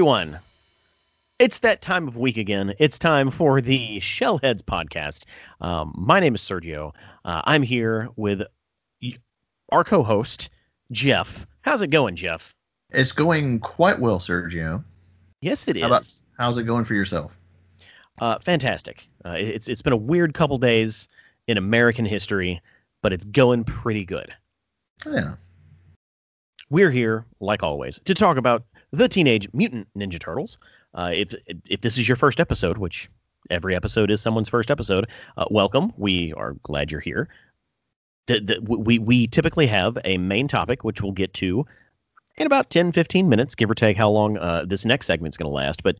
everyone. It's that time of week again. It's time for the Shellheads podcast. Um, my name is Sergio. Uh, I'm here with our co-host Jeff. How's it going, Jeff? It's going quite well, Sergio. Yes, it is. How about, how's it going for yourself? Uh, fantastic. Uh, it's it's been a weird couple days in American history, but it's going pretty good. Yeah. We're here, like always, to talk about the Teenage Mutant Ninja Turtles. Uh, if if this is your first episode, which every episode is someone's first episode, uh, welcome. We are glad you're here. The, the, we we typically have a main topic, which we'll get to in about 10, 15 minutes, give or take how long uh, this next segment's going to last. But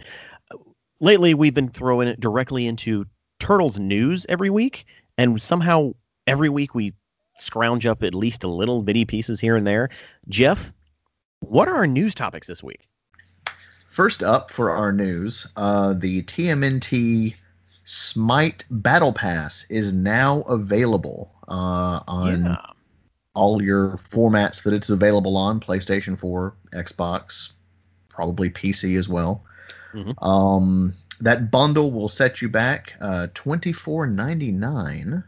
uh, lately, we've been throwing it directly into Turtles news every week, and somehow every week we scrounge up at least a little bitty pieces here and there. Jeff, what are our news topics this week? First up for our news, uh, the TMNT Smite Battle Pass is now available uh, on yeah. all your formats that it's available on PlayStation 4, Xbox, probably PC as well. Mm-hmm. Um, that bundle will set you back uh, twenty four ninety nine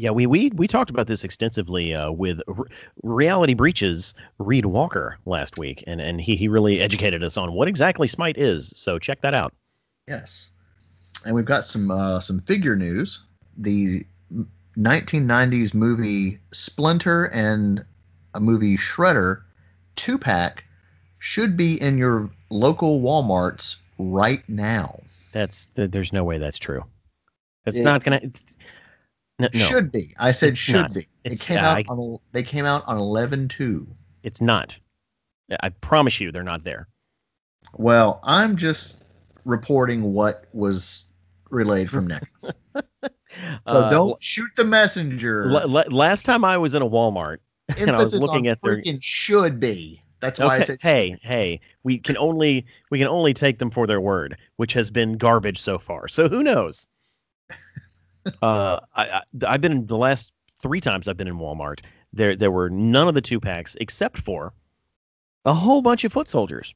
yeah, we we we talked about this extensively uh, with R- Reality Breaches Reed Walker last week, and and he he really educated us on what exactly Smite is. So check that out. Yes, and we've got some uh, some figure news. The 1990s movie Splinter and a movie Shredder two pack should be in your local WalMarts right now. That's there's no way that's true. It's it, not gonna. It's, no, should be. I said should not. be. It's, it came uh, out on, they came out on 11-2. It's not. I promise you they're not there. Well, I'm just reporting what was relayed from Nick. so uh, don't shoot the messenger. L- l- last time I was in a Walmart and I was looking at their should be. That's why okay. I said hey, hey, we can only we can only take them for their word, which has been garbage so far. So who knows? uh, I, I have been in the last three times I've been in Walmart. There there were none of the two packs except for a whole bunch of foot soldiers.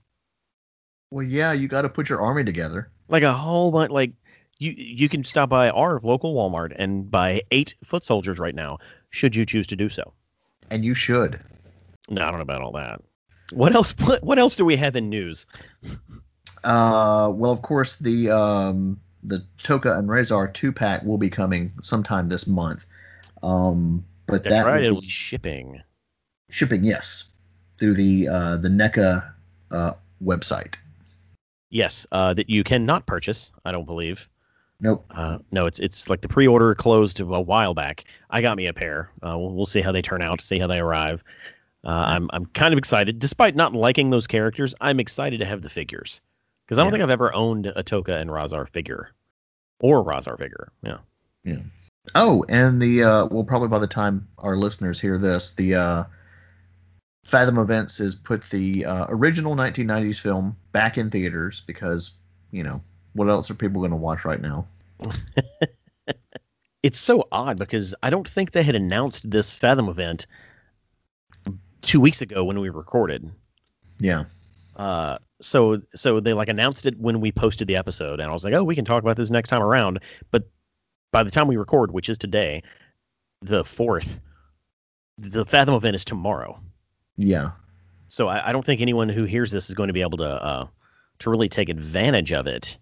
Well, yeah, you got to put your army together. Like a whole bunch. Like you you can stop by our local Walmart and buy eight foot soldiers right now, should you choose to do so. And you should. No, I don't know about all that. What else? What, what else do we have in news? Uh, well, of course the um the Tokka and Rahzar two pack will be coming sometime this month. Um, but That's that right, it'll be shipping. Shipping, yes, through the uh, the NECA uh, website. Yes, uh, that you cannot purchase. I don't believe. Nope. Uh, no, it's it's like the pre-order closed a while back. I got me a pair. Uh, we'll, we'll, see how they turn out. See how they arrive. Uh, I'm I'm kind of excited, despite not liking those characters. I'm excited to have the figures because I don't yeah. think I've ever owned a Tokka and Rahzar figure or Rahzar figure. Yeah. Yeah. Oh, and the uh, well, probably by the time our listeners hear this, the uh, Fathom Events has put the uh, original 1990s film back in theaters because you know what else are people going to watch right now? it's so odd because I don't think they had announced this Fathom event two weeks ago when we recorded. Yeah. Uh, so so they like announced it when we posted the episode, and I was like, oh, we can talk about this next time around. But by the time we record, which is today, the fourth, the Fathom event is tomorrow. Yeah. So I, I don't think anyone who hears this is going to be able to uh, to really take advantage of it.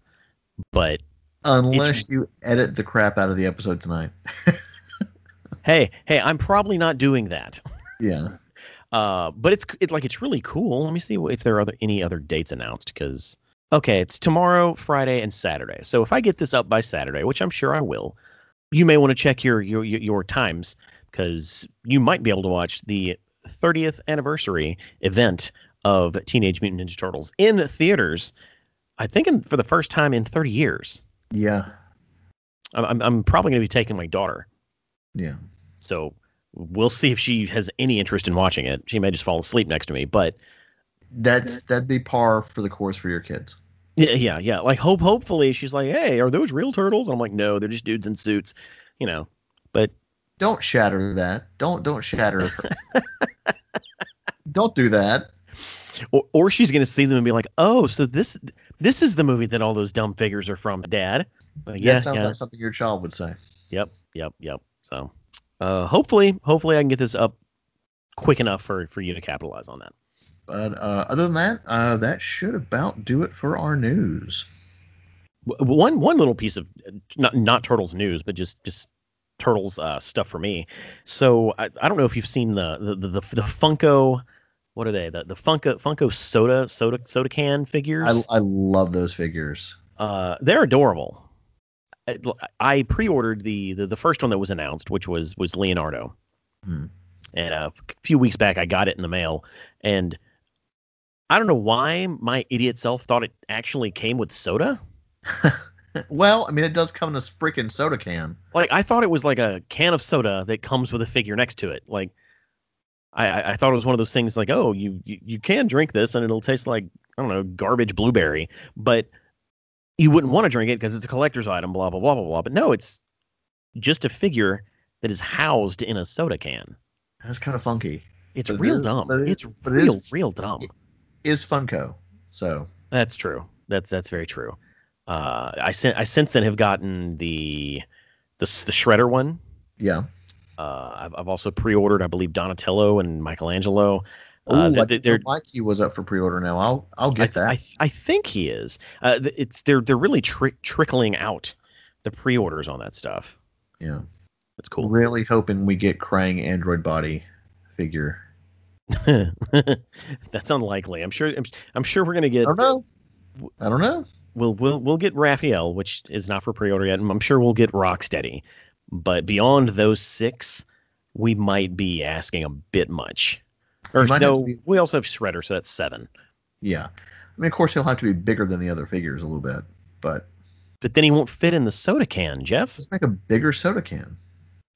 But unless you edit the crap out of the episode tonight. hey, hey, I'm probably not doing that. Yeah. Uh, but it's it's like it's really cool. Let me see if there are other, any other dates announced because okay, it's tomorrow, Friday, and Saturday. So if I get this up by Saturday, which I'm sure I will, you may want to check your your your times because you might be able to watch the 30th anniversary event of Teenage Mutant Ninja Turtles in theaters. I think in, for the first time in 30 years. Yeah. I'm I'm probably going to be taking my daughter. Yeah. So we'll see if she has any interest in watching it. She may just fall asleep next to me, but that's that'd be par for the course for your kids. Yeah, yeah, yeah. Like hope hopefully she's like, "Hey, are those real turtles?" And I'm like, "No, they're just dudes in suits." You know. But don't shatter that. Don't don't shatter. don't do that. Or, or she's going to see them and be like, "Oh, so this this is the movie that all those dumb figures are from, Dad." Like, yeah, that sounds yeah. like something your child would say. Yep, yep, yep. So, uh, hopefully, hopefully, I can get this up quick enough for for you to capitalize on that. But uh, other than that, uh, that should about do it for our news. One one little piece of not not turtles news, but just just turtles uh, stuff for me. So I, I don't know if you've seen the the the, the Funko what are they? The the Funko Funko soda soda soda can figures. I, I love those figures. Uh, they're adorable. I, I pre-ordered the, the the first one that was announced, which was was Leonardo. Hmm. And a few weeks back, I got it in the mail, and I don't know why my idiot self thought it actually came with soda. well, I mean, it does come in a freaking soda can. Like I thought it was like a can of soda that comes with a figure next to it. Like I, I thought it was one of those things like, oh, you, you you can drink this and it'll taste like I don't know garbage blueberry, but you wouldn't want to drink it because it's a collector's item, blah blah blah blah blah. But no, it's just a figure that is housed in a soda can. That's kind of funky. It's but real it is, dumb. It it's real it is, real dumb. Is Funko, so that's true. That's that's very true. Uh, I sent I since then have gotten the the the shredder one. Yeah. Uh, I've, I've also pre-ordered, I believe, Donatello and Michelangelo. Uh, Ooh, they, they're, Mikey was up for pre-order now. I'll I'll get I, that. I, I think he is. Uh, it's they're they're really tri- trickling out the pre-orders on that stuff. Yeah, that's cool. Really hoping we get Krang android body figure. that's unlikely. I'm sure. I'm, I'm, sure we're gonna get. I don't know. I don't know. We'll we'll we'll get Raphael, which is not for pre-order yet. I'm sure we'll get Rocksteady. But beyond those six, we might be asking a bit much. Or no, be, we also have Shredder, so that's seven. Yeah. I mean, of course, he'll have to be bigger than the other figures a little bit, but. But then he won't fit in the soda can, Jeff. Let's make a bigger soda can.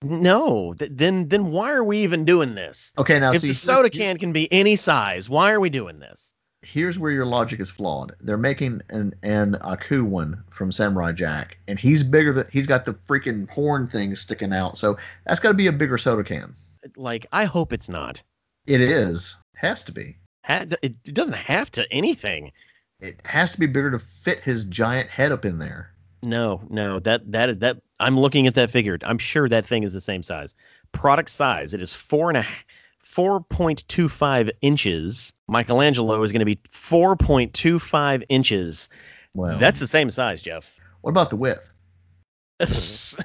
No, th- then then why are we even doing this? Okay, now if see, the soda can can be any size, why are we doing this? here's where your logic is flawed. They're making an an Aku one from Samurai Jack, and he's bigger than he's got the freaking horn thing sticking out. So that's got to be a bigger soda can. Like I hope it's not. It is. Has to be. it doesn't have to anything. It has to be bigger to fit his giant head up in there. No, no, that that that I'm looking at that figure. I'm sure that thing is the same size. Product size. It is four and a 4.25 inches. Michelangelo is going to be 4.25 inches. Wow. That's the same size, Jeff. What about the width?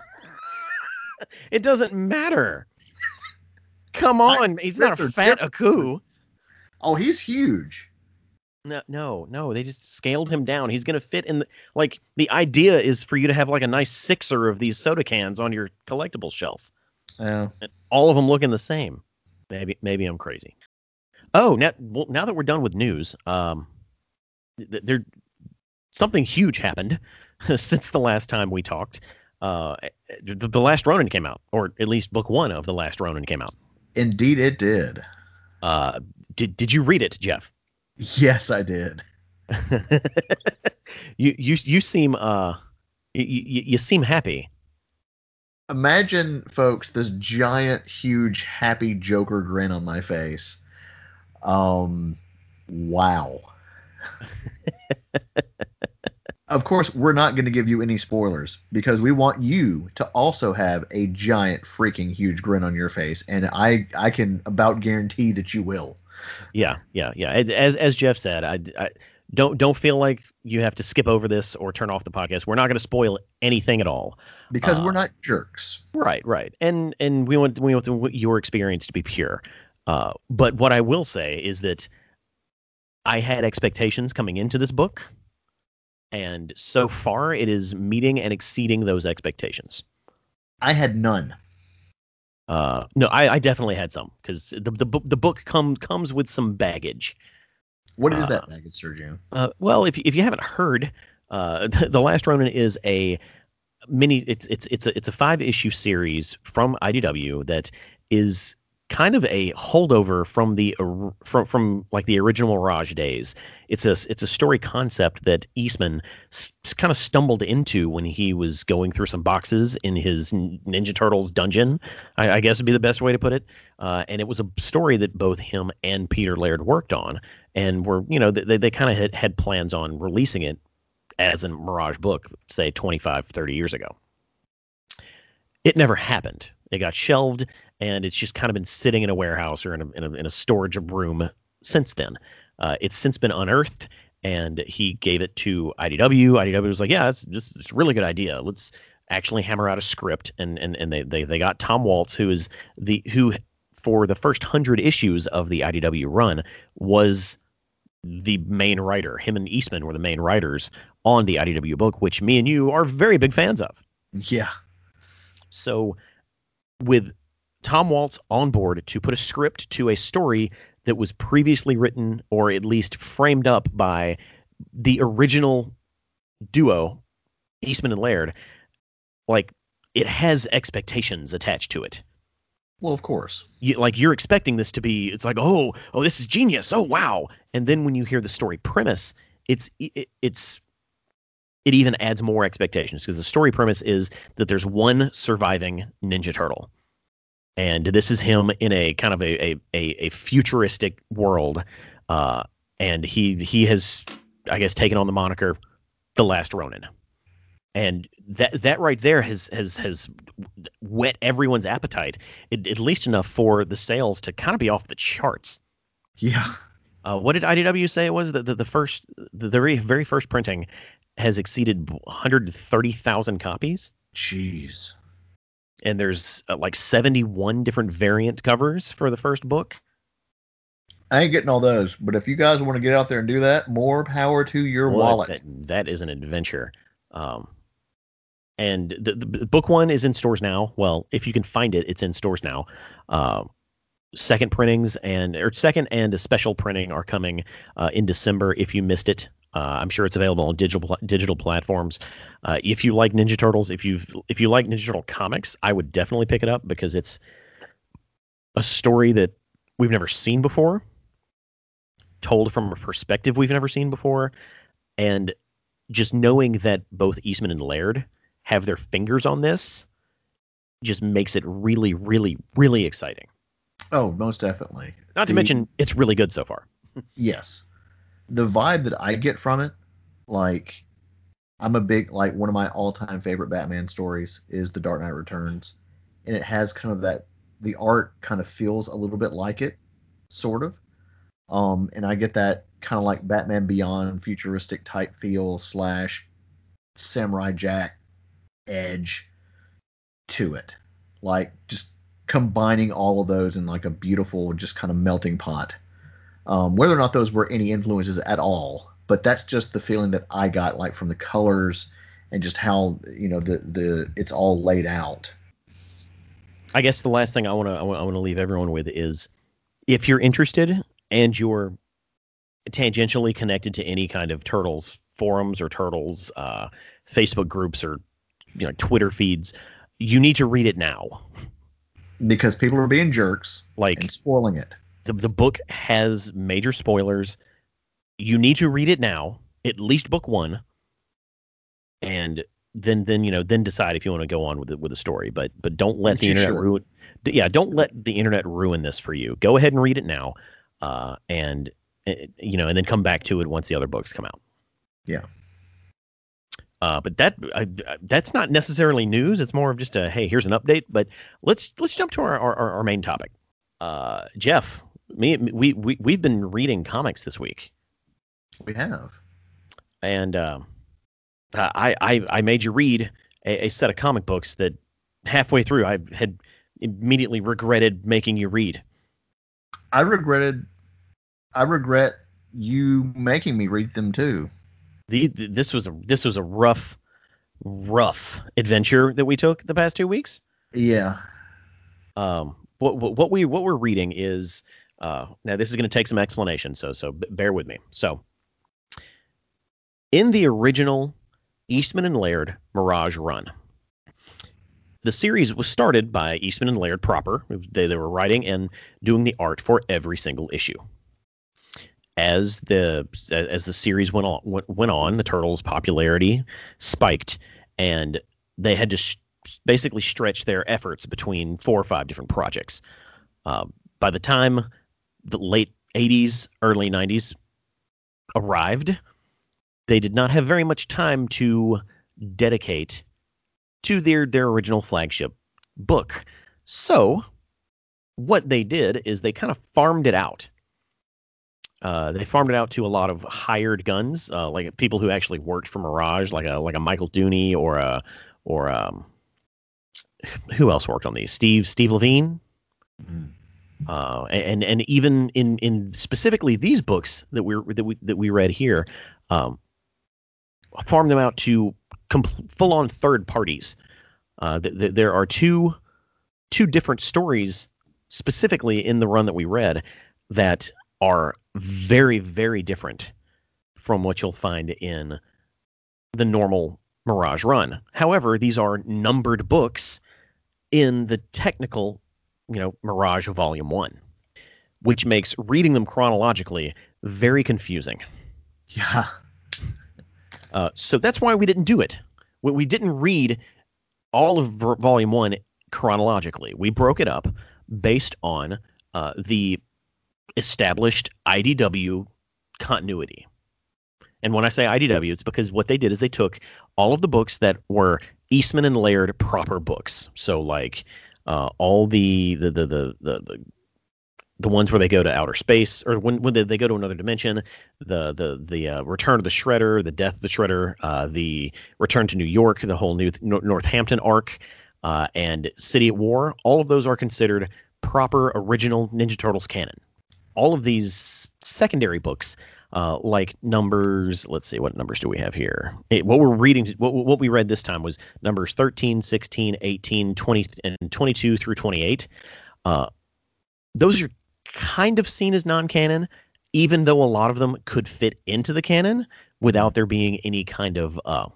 it doesn't matter. Come on, he's not a fat Aku. Oh, he's huge. No, no, no. They just scaled him down. He's gonna fit in. The, like the idea is for you to have like a nice sixer of these soda cans on your collectible shelf. Yeah. And all of them looking the same. Maybe maybe I'm crazy. Oh, now well, now that we're done with news, um, there something huge happened since the last time we talked. Uh, the, the Last Ronin came out, or at least book one of the Last Ronin came out. Indeed, it did. Uh, did did you read it, Jeff? Yes, I did. you you you seem uh you, you, you seem happy imagine, folks, this giant, huge, happy Joker grin on my face. Um, wow. of course, we're not going to give you any spoilers because we want you to also have a giant, freaking huge grin on your face, and I, I can about guarantee that you will. Yeah, yeah, yeah. As as Jeff said, I, I don't don't feel like you have to skip over this or turn off the podcast. We're not going to spoil anything at all because uh, we're not jerks. Right, right. And and we want we want your experience to be pure. Uh, but what I will say is that I had expectations coming into this book, and so far it is meeting and exceeding those expectations. I had none. Uh, no, I, I definitely had some because the, the the book come comes with some baggage. What is uh, that baggage, Sergio? Uh, well, if if you haven't heard, uh, the, the Last Ronin is a mini. It's it's it's a it's a five issue series from IDW that is kind of a holdover from the from from like the original Mirage days. It's a it's a story concept that Eastman s- kind of stumbled into when he was going through some boxes in his Ninja Turtles dungeon. I, I guess would be the best way to put it. Uh, and it was a story that both him and Peter Laird worked on, and were you know they they kind of had, had plans on releasing it as a Mirage book, say 25, 30 years ago. It never happened. It got shelved, and it's just kind of been sitting in a warehouse or in a, in a, in a storage room since then. Uh, it's since been unearthed, and he gave it to IDW. IDW was like, "Yeah, it's just it's a really good idea. Let's actually hammer out a script." And and and they they, they got Tom Waltz, who is the who for the first hundred issues of the IDW run was the main writer. Him and Eastman were the main writers on the IDW book, which me and you are very big fans of. Yeah. So with Tom Waltz on board to put a script to a story that was previously written or at least framed up by the original duo, Eastman and Laird, like it has expectations attached to it. Well, of course. You, like you're expecting this to be, it's like, oh, oh, this is genius. Oh, wow. And then when you hear the story premise, it's it, it's it even adds more expectations because the story premise is that there's one surviving Ninja Turtle, and this is him in a kind of a a, a, futuristic world, uh, and he he has, I guess, taken on the moniker the Last Ronin and that that right there has has has whet everyone's appetite, it, at least enough for the sales to kind of be off the charts. Yeah. Uh, what did IDW say it was? The, the, the first, the very, very first printing has exceeded 130,000 copies. Jeez. And there's uh, like 71 different variant covers for the first book. I ain't getting all those, but if you guys want to get out there and do that, more power to your well, wallet. That, that is an adventure. Um, and the, the, book one is in stores now. Well, if you can find it, it's in stores now. Uh, second printings and or second and a special printing are coming uh, in December. If you missed it, uh, I'm sure it's available on digital digital platforms. Uh, if you like Ninja Turtles, if you if you like Ninja Turtle comics, I would definitely pick it up because it's a story that we've never seen before, told from a perspective we've never seen before, and just knowing that both Eastman and Laird have their fingers on this just makes it really, really, really exciting. Oh, most definitely. Not to the, mention, it's really good so far. yes. The vibe that I get from it, like, I'm a big, like, one of my all time favorite Batman stories is The Dark Knight Returns. And it has kind of that, the art kind of feels a little bit like it, sort of. Um, and I get that kind of like Batman Beyond futuristic type feel slash Samurai Jack edge to it. Like just combining all of those in like a beautiful, just kind of melting pot. Um, whether or not those were any influences at all, but that's just the feeling that I got, like from the colors and just how you know the the it's all laid out. I guess the last thing I want to I want to leave everyone with is if you're interested and you're tangentially connected to any kind of turtles forums or turtles uh, Facebook groups or you know Twitter feeds. You need to read it now because people are being jerks, like and spoiling it. The the book has major spoilers. You need to read it now, at least book one, and then then you know then decide if you want to go on with it with the story. But but don't let the internet sure? ruin. Yeah, don't let the internet ruin this for you. Go ahead and read it now, uh, and eh, you know, and then come back to it once the other books come out. Yeah. Uh, but that uh, that's not necessarily news. It's more of just a hey, here's an update. But let's let's jump to our our, our main topic. Uh, Jeff, me we we we've been reading comics this week. We have. And uh, I I I made you read a, a set of comic books that halfway through I had immediately regretted making you read. I regretted. I regret you making me read them too the, this was a this was a rough rough adventure that we took the past two weeks. Yeah. Um. What what we what we're reading is uh now this is going to take some explanation so so bear with me. So in the original Eastman and Laird Mirage run, the series was started by Eastman and Laird proper. They, they were writing and doing the art for every single issue as the as the series went on went on, the turtles' popularity spiked, and they had to sh- basically stretch their efforts between four or five different projects. Uh, by the time the late 80s, early 90s arrived, they did not have very much time to dedicate to their their original flagship book. So, what they did is they kind of farmed it out. Uh, they farmed it out to a lot of hired guns, uh, like people who actually worked for Mirage, like a like a Michael Dooney or a or um, who else worked on these? Steve Steve Lavigne. Mm-hmm. Uh, and and even in in specifically these books that we that we that we read here, um, farm them out to full on third parties. Uh, th- th- there are two two different stories specifically in the run that we read that are very very different from what you'll find in the normal Mirage run. However, these are numbered books in the technical you know, Mirage Volume 1, which makes reading them chronologically very confusing. Yeah. Uh, so that's why we didn't do it. We, we didn't read all of Volume 1 chronologically. We broke it up based on uh, the established IDW continuity. And when I say IDW, it's because what they did is they took all of the books that were Eastman and Laird proper books. So like uh, all the the, the the the the ones where they go to outer space or when when they, they go to another dimension, the the the uh, return of the Shredder, the death of the Shredder, uh, the return to New York, the whole new Northampton arc, uh, and City at War, all of those are considered proper original Ninja Turtles canon. All of these secondary books uh, like numbers. Let's see, what numbers do we have here? It, what we're reading, what, what we read this time was numbers 13, 16, 18, 20, and 22 through 28. Uh, those are kind of seen as non-canon, even though a lot of them could fit into the canon without there being any kind of uh,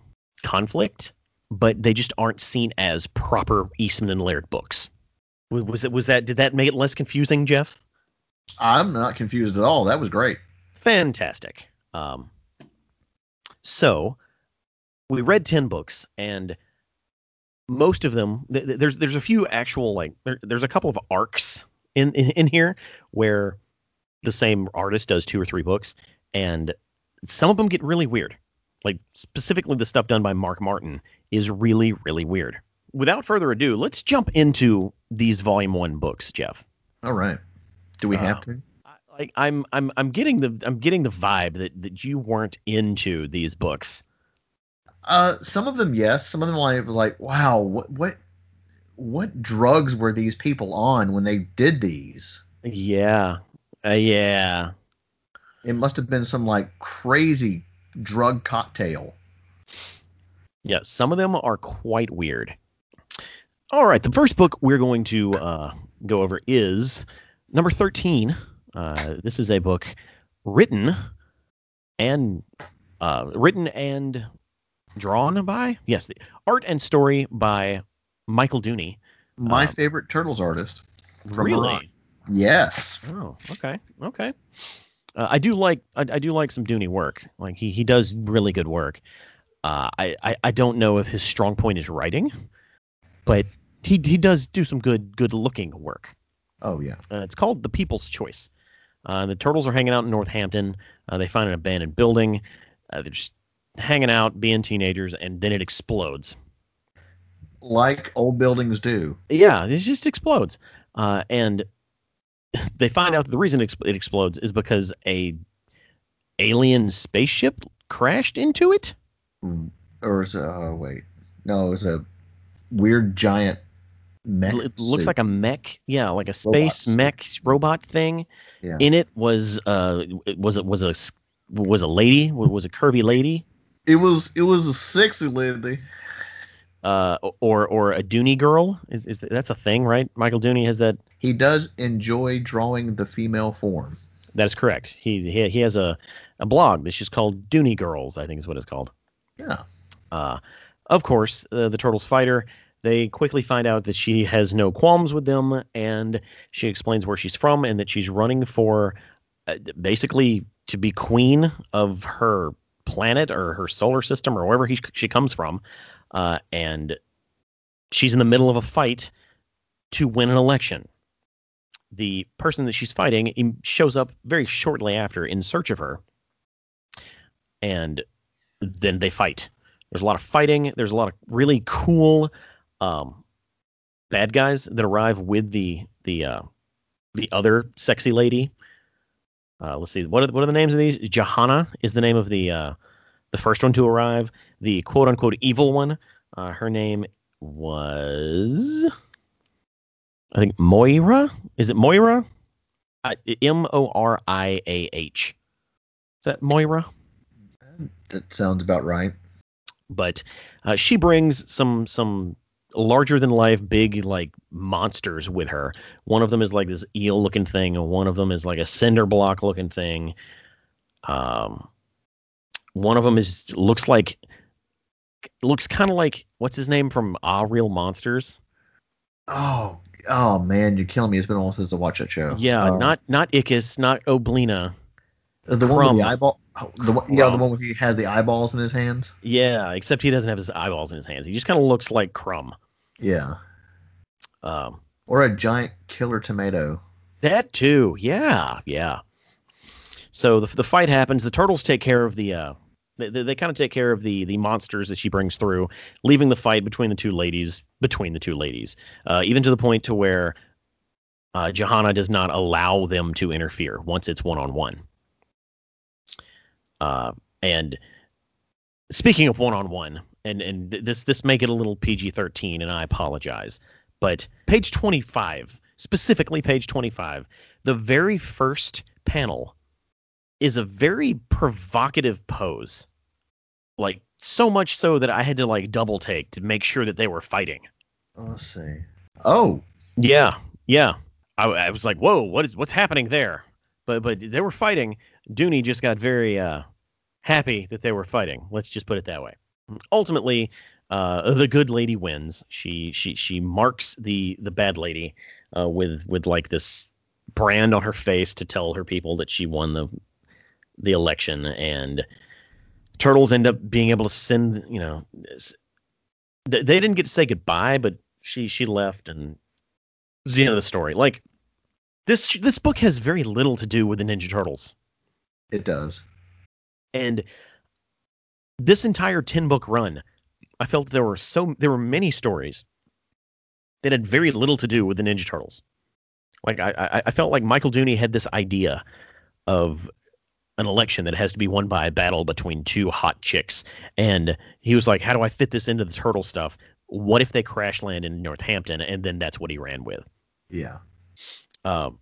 conflict. But they just aren't seen as proper Eastman and Laird books. Was it? Was that? Did that make it less confusing, Jeff? I'm not confused at all. That was great fantastic. Um, so we read ten books, and most of them th- there's there's a few actual like there, there's a couple of arcs in, in in here where the same artist does two or three books, and some of them get really weird. Like specifically the stuff done by Mark Martin is really really weird. Without further ado, let's jump into these volume one books, Jeff. All right. Do we have uh, to? Like I'm I'm I'm getting the I'm getting the vibe that that you weren't into these books. Uh, some of them yes, some of them I was like, wow, what what what drugs were these people on when they did these? Yeah, uh, yeah. It must have been some like crazy drug cocktail. Yeah, some of them are quite weird. All right, the first book we're going to uh, go over is number 13 uh, this is a book written and uh, written and drawn by yes, the art and story by Michael Dooney. My um, favorite Turtles artist. Really? Yes. Oh, okay, okay. Uh, I do like I, I, do like some Dooney work. Like he he does really good work. Uh, I, I I don't know if his strong point is writing, but he he does do some good good looking work. Oh yeah. Uh, it's called The People's Choice. Uh, the turtles are hanging out in Northampton. Uh, they find an abandoned building. Uh, they're just hanging out, being teenagers, and then it explodes. Like old buildings do. Yeah, it just explodes. Uh, and they find out that the reason it explodes is because a alien spaceship crashed into it. Or is it, uh, wait, no, it was a weird giant mech. It looks suit. like a mech, yeah, like a space Robots. mech robot thing. Yeah. In it was uh was it was a was a lady was a curvy lady. It was it was a sexy lady. Uh, or or a Dooney girl is is that's a thing, right? Michael Dooney has that. He does enjoy drawing the female form. That is correct. He he, he has a, a blog that's just called Dooney Girls, I think is what it's called. Yeah. Uh, of course, uh, the Turtles fighter they quickly find out that she has no qualms with them, and she explains where she's from and that she's running for uh, basically to be queen of her planet or her solar system or wherever he, she comes from. Uh, and she's in the middle of a fight to win an election. the person that she's fighting shows up very shortly after in search of her, and then they fight. There's a lot of fighting. There's a lot of really cool um, bad guys that arrive with the the uh, the other sexy lady. Uh, let's see, what are, what are the names of these? Johanna is the name of the uh, the first one to arrive. The quote unquote evil one. Uh, her name was I think Moira. Is it Moira? M O R I A H. Is that Moira? That sounds about right. But uh, she brings some some larger than life big like monsters with her. One of them is like this eel looking thing, and one of them is like a cinder block looking thing. Um, one of them is looks like looks kind of like what's his name from Ah Real Monsters. Oh, oh man, you're killing me. It's been almost since I watched that show. Yeah, um, not not Ickis, not Oblina. The Krumm. one with the eyeball. Oh, the one, yeah, the one where he has the eyeballs in his hands. Yeah, except he doesn't have his eyeballs in his hands. He just kind of looks like Krumm. Yeah. Um. Or a giant killer tomato. That too. Yeah, yeah. So the the fight happens. The turtles take care of the uh, they, they kind of take care of the the monsters that she brings through, leaving the fight between the two ladies between the two ladies, uh, even to the point to where uh, Johanna does not allow them to interfere once it's one on one. And speaking of one on one, and and this this may get a little PG thirteen, and I apologize, but page twenty five, specifically page twenty five, the very first panel is a very provocative pose. Like so much so that I had to like double take to make sure that they were fighting. Let's see. Oh. Yeah, yeah. I, I was like, whoa, what is what's happening there? But but they were fighting. Dooney just got very uh, happy that they were fighting. Let's just put it that way. Ultimately, uh, the good lady wins. She she she marks the the bad lady uh, with with like this brand on her face to tell her people that she won the the election. And turtles end up being able to send you know they didn't get to say goodbye but she she left and it's the end of the story. Like this this book has very little to do with the ninja turtles. It does. And this entire 10 book run i felt there were so there were many stories that had very little to do with the ninja turtles like i i felt like michael dooney had this idea of an election that has to be won by a battle between two hot chicks. And he was like, How do I fit this into the turtle stuff? What if they crash land in Northampton? And then that's what he ran with. Yeah. Um,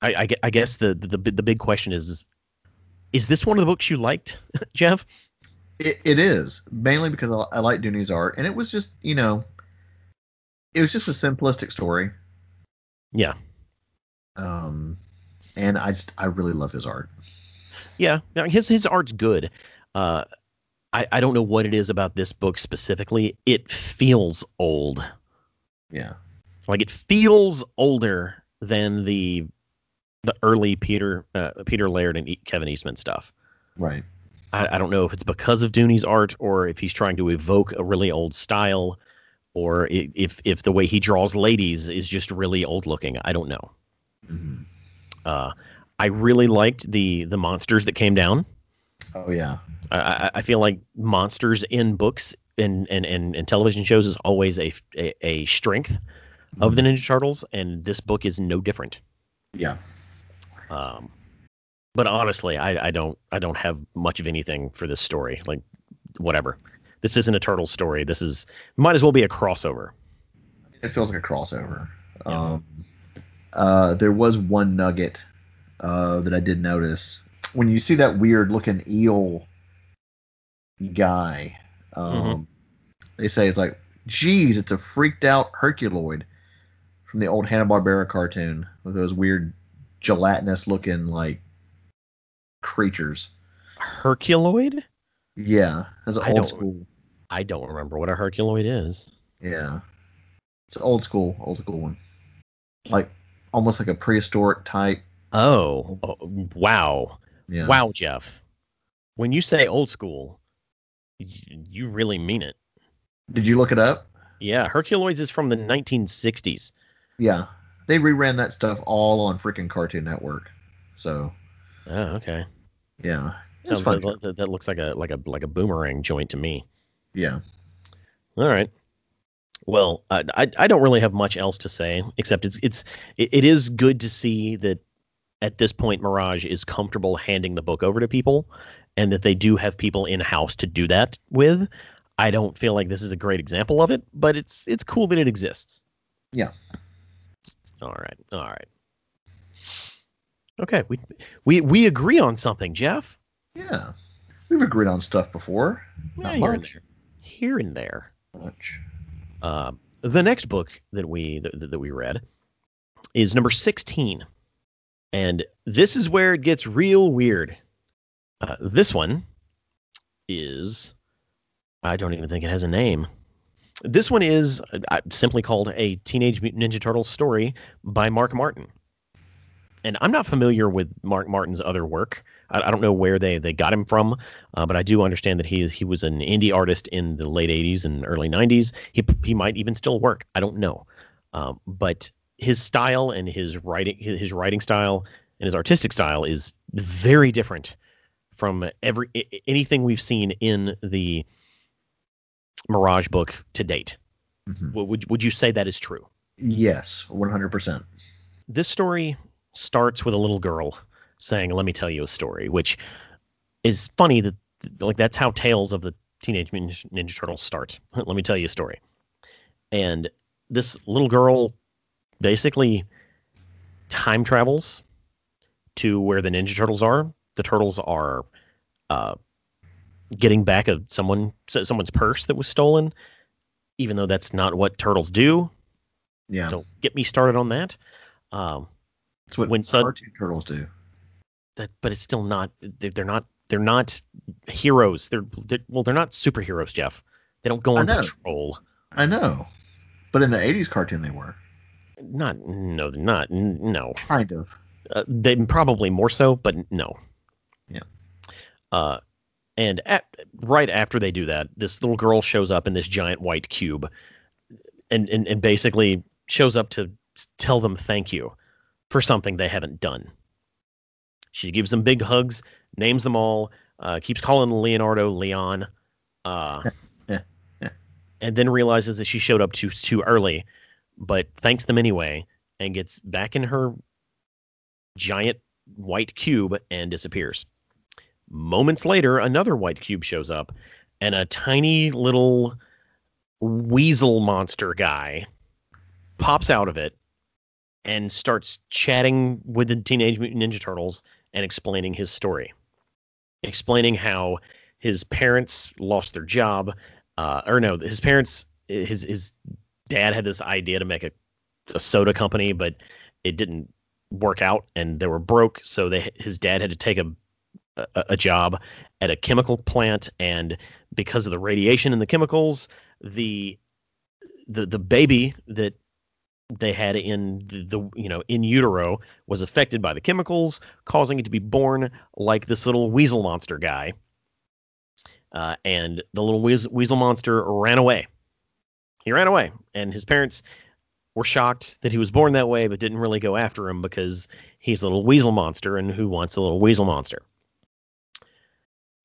I, I, I guess the, the the big question is is this one of the books you liked, Jeff? It, it is mainly because I, I like Dooney's art, and it was just you know, it was just a simplistic story. Yeah. Um, and I just I really love his art. Yeah, his his art's good. Uh, I I don't know what it is about this book specifically. It feels old. Yeah. Like it feels older than the the early Peter uh, Peter Laird and Kevin Eastman stuff. Right. I, I don't know if it's because of Dooney's art or if he's trying to evoke a really old style or if if the way he draws ladies is just really old looking. I don't know. Mm-hmm. Uh, I really liked the the monsters that came down. Oh yeah. I, I feel like monsters in books and, and, and, and television shows is always a, a, a strength mm-hmm. of the Ninja Turtles, and this book is no different. Yeah. Um, but honestly, I, I don't I don't have much of anything for this story. Like, whatever. This isn't a turtle story. This is might as well be a crossover. It feels like a crossover. Yeah. Um, uh, there was one nugget uh, that I did notice when you see that weird looking eel guy. Um, mm-hmm. They say it's like, geez, it's a freaked out Herculoid from the old Hanna Barbera cartoon with those weird gelatinous looking like creatures. Herculoid? Yeah, as an old school. I don't remember what a Herculoid is. Yeah, it's an old school, old school one. Like almost like a prehistoric type. Oh, oh wow. Yeah. Wow, Jeff. When you say old school, you, you really mean it. Did you look it up? Yeah, Herculoids is from the 1960s. Yeah. they reran that stuff all on freaking Cartoon Network. So. Oh, okay. Yeah. Sounds fun. That, that, looks like a like a like a boomerang joint to me. Yeah. All right. Well, I, I, I don't really have much else to say except it's it's it, it is good to see that at this point Mirage is comfortable handing the book over to people and that they do have people in house to do that with. I don't feel like this is a great example of it, but it's it's cool that it exists. Yeah. All right. All right. Okay, we we we agree on something, Jeff. Yeah. We've agreed on stuff before. Yeah, Not much. Here and there. Much. Uh, the next book that we that, that we read is number 16. And this is where it gets real weird. Uh, this one is I don't even think it has a name. This one is uh, simply called a Teenage Mutant Ninja Turtles story by Mark Martin. And I'm not familiar with Mark Martin's other work. I, I don't know where they, they got him from, uh, but I do understand that he is he was an indie artist in the late 80s and early 90s. He he might even still work. I don't know. Um, but his style and his writing his, his writing style and his artistic style is very different from every anything we've seen in the Mirage book to date. Mm-hmm. Would would you say that is true? Yes, 100%. This story starts with a little girl saying, "Let me tell you a story," which is funny that like that's how tales of the Teenage Mutant Ninja Turtles start. Let me tell you a story. And this little girl basically time travels to where the Ninja Turtles are. The turtles are uh, getting back a someone someone's purse that was stolen, even though that's not what turtles do. Yeah. Don't get me started on that. Um, that's what when cartoon turtles do. That, but it's still not. They're not. They're not heroes. They're, they're well. They're not superheroes, Jeff. They don't go on patrol. I know. But in the '80s cartoon, they were. Not. No. Not. No. Kind of. Uh, they probably more so, but no. Yeah. Uh, and at, right after they do that, this little girl shows up in this giant white cube, and and, and basically shows up to tell them thank you for something they haven't done. She gives them big hugs, names them all, uh, keeps calling Leonardo Leon, uh, and then realizes that she showed up too too early, but thanks them anyway, and gets back in her giant white cube and disappears. Moments later, another white cube shows up, and a tiny little weasel monster guy pops out of it and starts chatting with the Teenage Mutant Ninja Turtles and explaining his story, explaining how his parents lost their job, uh, or no, his parents, his his dad had this idea to make a, a soda company, but it didn't work out, and they were broke, so they his dad had to take a a, a job at a chemical plant, and because of the radiation and the chemicals, the the the baby that they had in the, the, you know in utero was affected by the chemicals, causing it to be born like this little weasel monster guy. Uh, and the little weasel, weasel monster ran away. He ran away, and his parents were shocked that he was born that way, but didn't really go after him because he's a little weasel monster, and who wants a little weasel monster?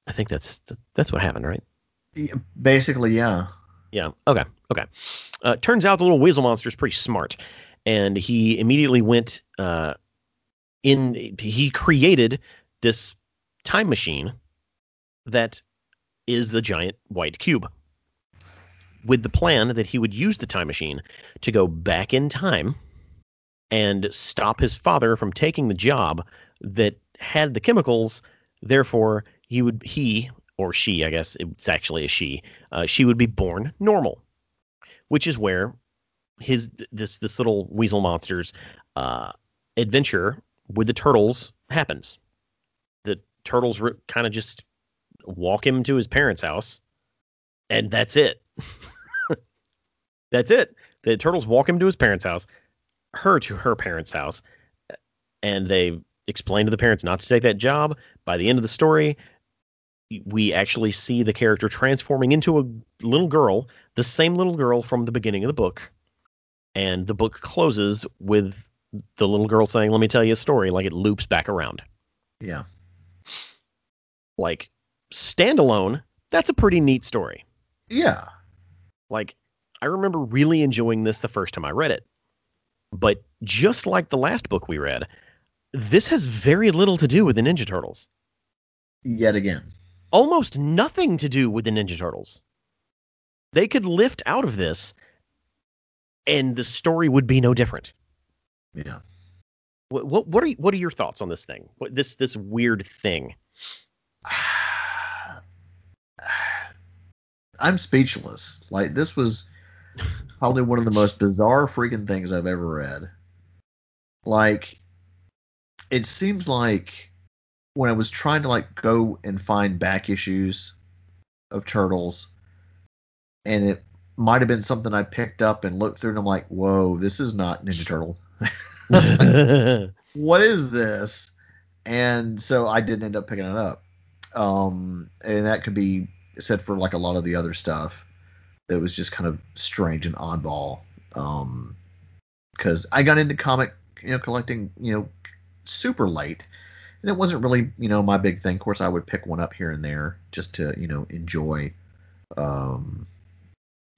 I think that's that's what happened, right? Basically, yeah. Yeah. Okay. Okay. Uh, turns out the little weasel monster is pretty smart, and he immediately went uh, in. He created this time machine that is the giant white cube, with the plan that he would use the time machine to go back in time and stop his father from taking the job that had the chemicals. Therefore, he would he or she, I guess it's actually a she, uh, she would be born normal, which is where his this this little weasel monster's uh, adventure with the turtles happens. The turtles re- kind of just walk him to his parents' house, and that's it. that's it. The turtles walk him to his parents' house, her to her parents' house, and they explain to the parents not to take that job. By the end of the story, we actually see the character transforming into a little girl, the same little girl from the beginning of the book. And the book closes with the little girl saying, "Let me tell you a story," like it loops back around. Yeah. Like standalone, that's a pretty neat story. Yeah. Like I remember really enjoying this the first time I read it. But just like the last book we read, this has very little to do with the Ninja Turtles. Yet again. Almost nothing to do with the Ninja Turtles. They could lift out of this and the story would be no different. Yeah. What what, what are what are your thoughts on this thing? What this this weird thing? I'm speechless. Like this was probably one of the most bizarre freaking things I've ever read. Like it seems like when I was trying to like go and find back issues of Turtles and it might have been something I picked up and looked through and I'm like, "Whoa, this is not Ninja Turtle." what is this? And so I didn't end up picking it up. Um, and that could be said for like a lot of the other stuff that was just kind of strange and oddball. Um, because I got into comic, you know, collecting, you know, super late, and it wasn't really, you know, my big thing. Of course, I would pick one up here and there just to, you know, enjoy, um,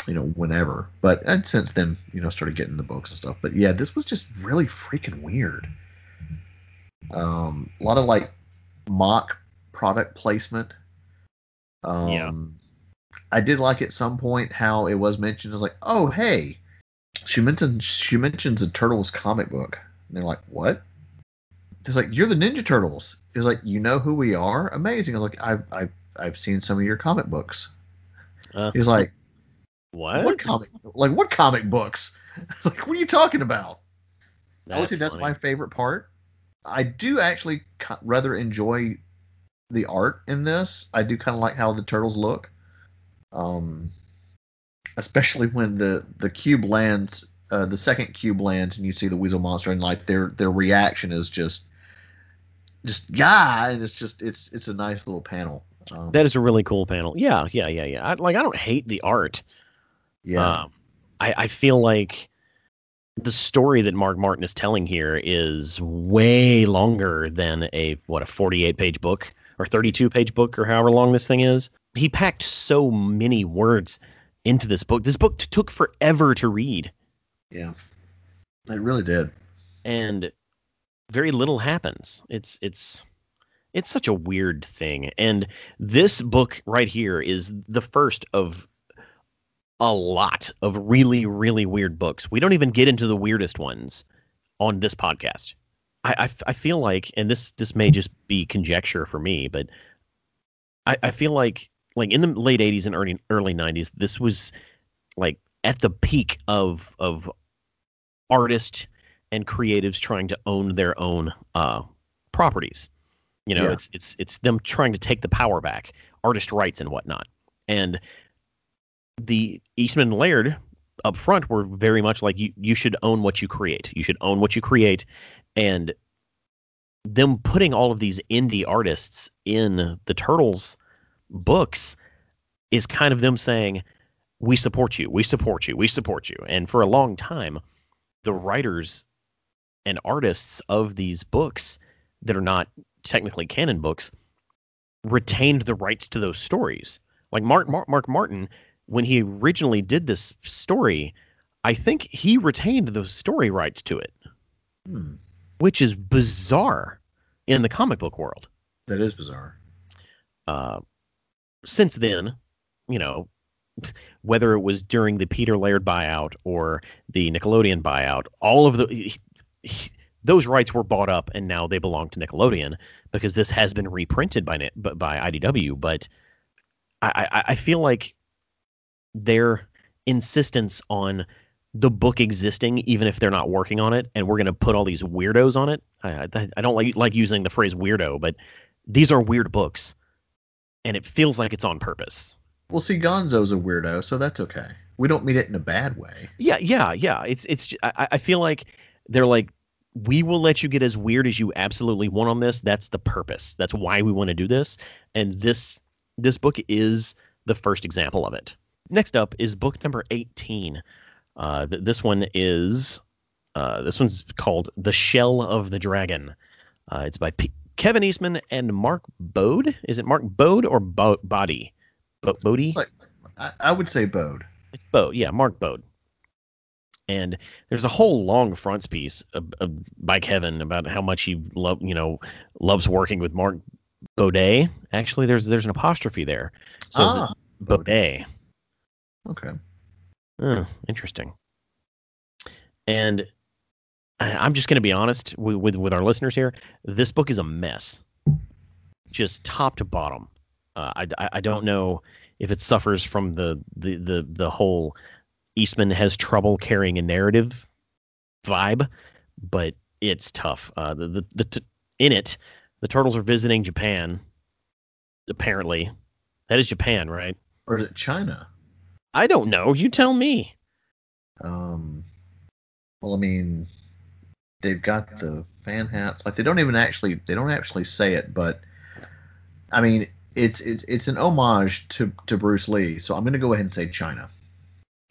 you know, whenever. But and since then, you know, started getting the books and stuff. But yeah, this was just really freaking weird. Um, a lot of like mock product placement. Um, yeah. I did like at some point how it was mentioned I was like, oh hey, she mentions she mentions a Turtles comic book. And they're like, what? It's like you're the Ninja Turtles. It's like you know who we are. Amazing. I was like, I've I've I've seen some of your comic books. Uh, He's like, what? What comic? Like what comic books? like what are you talking about? That's say that's funny. my favorite part. I do actually rather enjoy the art in this. I do kind of like how the turtles look. Um, especially when the the cube lands, uh, the second cube lands, and you see the weasel monster, and like their their reaction is just just yeah, and it's just it's it's a nice little panel. Um, that is a really cool panel. Yeah, yeah, yeah, yeah. I, like I don't hate the art. Yeah. Um, I I feel like the story that Mark Martin is telling here is way longer than a what a 48 page book or 32 page book or however long this thing is. He packed so many words into this book. This book t- took forever to read. Yeah, it really did. And very little happens. It's it's it's such a weird thing. And this book right here is the first of a lot of really really weird books. We don't even get into the weirdest ones on this podcast. I, I, I feel like, and this this may just be conjecture for me, but I, I feel like like in the late 80s and early early 90s, this was like at the peak of of artists and creatives trying to own their own uh, properties. You know, yeah. it's it's it's them trying to take the power back, artist rights and whatnot. And the Eastman and Laird up front were very much like you you should own what you create. You should own what you create, and them putting all of these indie artists in the Turtles books is kind of them saying, "We support you, we support you, we support you." And for a long time, the writers and artists of these books that are not technically canon books retained the rights to those stories. Like Mark, Mark, Mark Martin, when he originally did this story, I think he retained the story rights to it. Hmm which is bizarre in the comic book world. That is bizarre. Uh, since then, you know, whether it was during the Peter Laird buyout or the Nickelodeon buyout, all of the he, those rights were bought up and now they belong to Nickelodeon because this has been reprinted by by IDW. But I, I, I feel like their insistence on the book existing, even if they're not working on it, and we're going to put all these weirdos on it. I, I, I, don't like like using the phrase weirdo, but these are weird books, and it feels like it's on purpose. Well, see, Gonzo's a weirdo, so that's okay. We don't mean it in a bad way. Yeah, yeah, yeah. It's it's. I, I feel like they're like, we will let you get as weird as you absolutely want on this. That's the purpose. That's why we want to do this. And this this book is the first example of it. Next up is book number 18, uh, th- this one is Uh, this one's called The Shell of the Dragon. Uh, it's by P- Kevin Eastman and Mark Bode. Is it Mark Bode or Bo- Body? Bo- Bodie? Like, I, I, would say Bode. It's Bode. Yeah, Mark Bode. And there's a whole long frontispiece by Kevin about how much he love, you know, loves working with Mark Bode. Actually, there's there's an apostrophe there, so ah, Bode. Okay. Oh, interesting. And I'm just going to be honest with, with, with our listeners here. This book is a mess, just top to bottom. Uh, I, I don't know if it suffers from the the the the whole Eastman has trouble carrying a narrative vibe, but it's tough. Uh, the the, the t- in it, the turtles are visiting Japan. Apparently, that is Japan, right? Or is it China? I don't know. You tell me. Um. Well, I mean, they've got the fan hats. Like they don't even actually they don't actually say it, but I mean, it's it's it's an homage to to Bruce Lee. So I'm gonna go ahead and say China.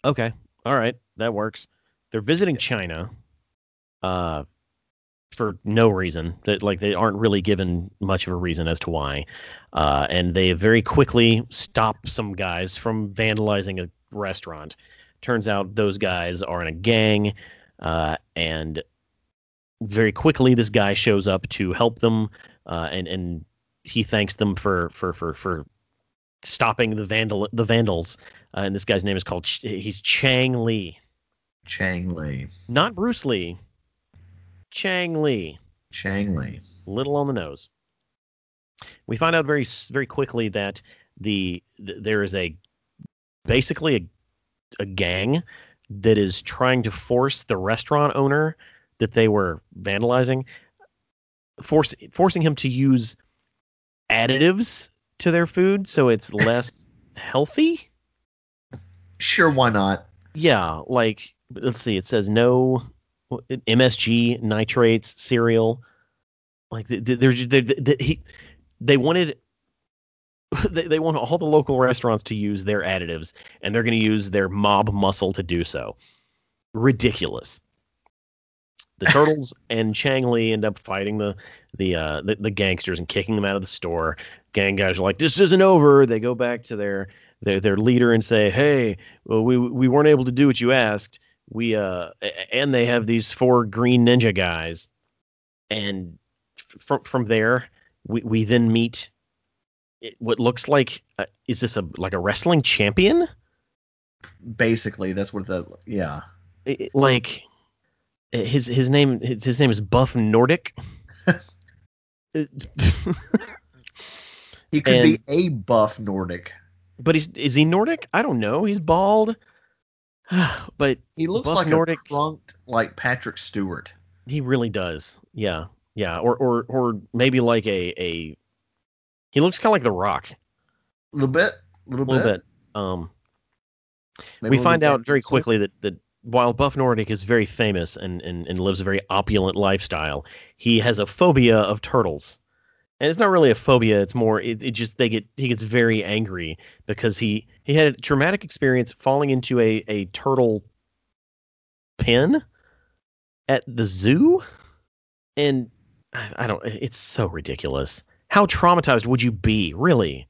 Okay. All right. That works. They're visiting China. Uh, for no reason that like they aren't really given much of a reason as to why uh, and they very quickly stop some guys from vandalizing a restaurant turns out those guys are in a gang uh, and very quickly this guy shows up to help them uh, and and he thanks them for for for for stopping the vandal the vandals uh, and this guy's name is called Ch- he's Chang Lee Chang Lee not Bruce Lee Chang Lee. Chang Lee. Little on the nose. We find out very very quickly that the, the there is a basically a, a gang that is trying to force the restaurant owner that they were vandalizing force forcing him to use additives to their food so it's less healthy. Sure, why not? Yeah, like let's see, it says no MSG nitrates cereal. Like there's they, they, he, they wanted they, they want all the local restaurants to use their additives and they're going to use their mob muscle to do so. Ridiculous. The turtles and Chang Lee end up fighting the the, uh, the the gangsters and kicking them out of the store. Gang guys are like, "This isn't over." They go back to their their their leader and say, "Hey, well, we we weren't able to do what you asked. We uh and they have these four green ninja guys. And from from there we we then meet what looks like uh, is this a like a wrestling champion? Basically that's what the yeah. It, like his his name his, his name is buff nordic. He could and, be a buff nordic but he's is he nordic i don't know he's bald but he looks like Nordic, a crunked like Patrick Stewart. He really does. Yeah, yeah, or or or maybe like a a. He looks kind of like The Rock. A little bit, a little, little bit. bit. Um, maybe we find out very quickly that that while Buff Nordic is very famous and, and and lives a very opulent lifestyle, he has a phobia of turtles and it's not really a phobia it's more it, it, just they get he gets very angry because he he had a traumatic experience falling into a a turtle pen at the zoo. And i don't it's so ridiculous. How traumatized would you be really?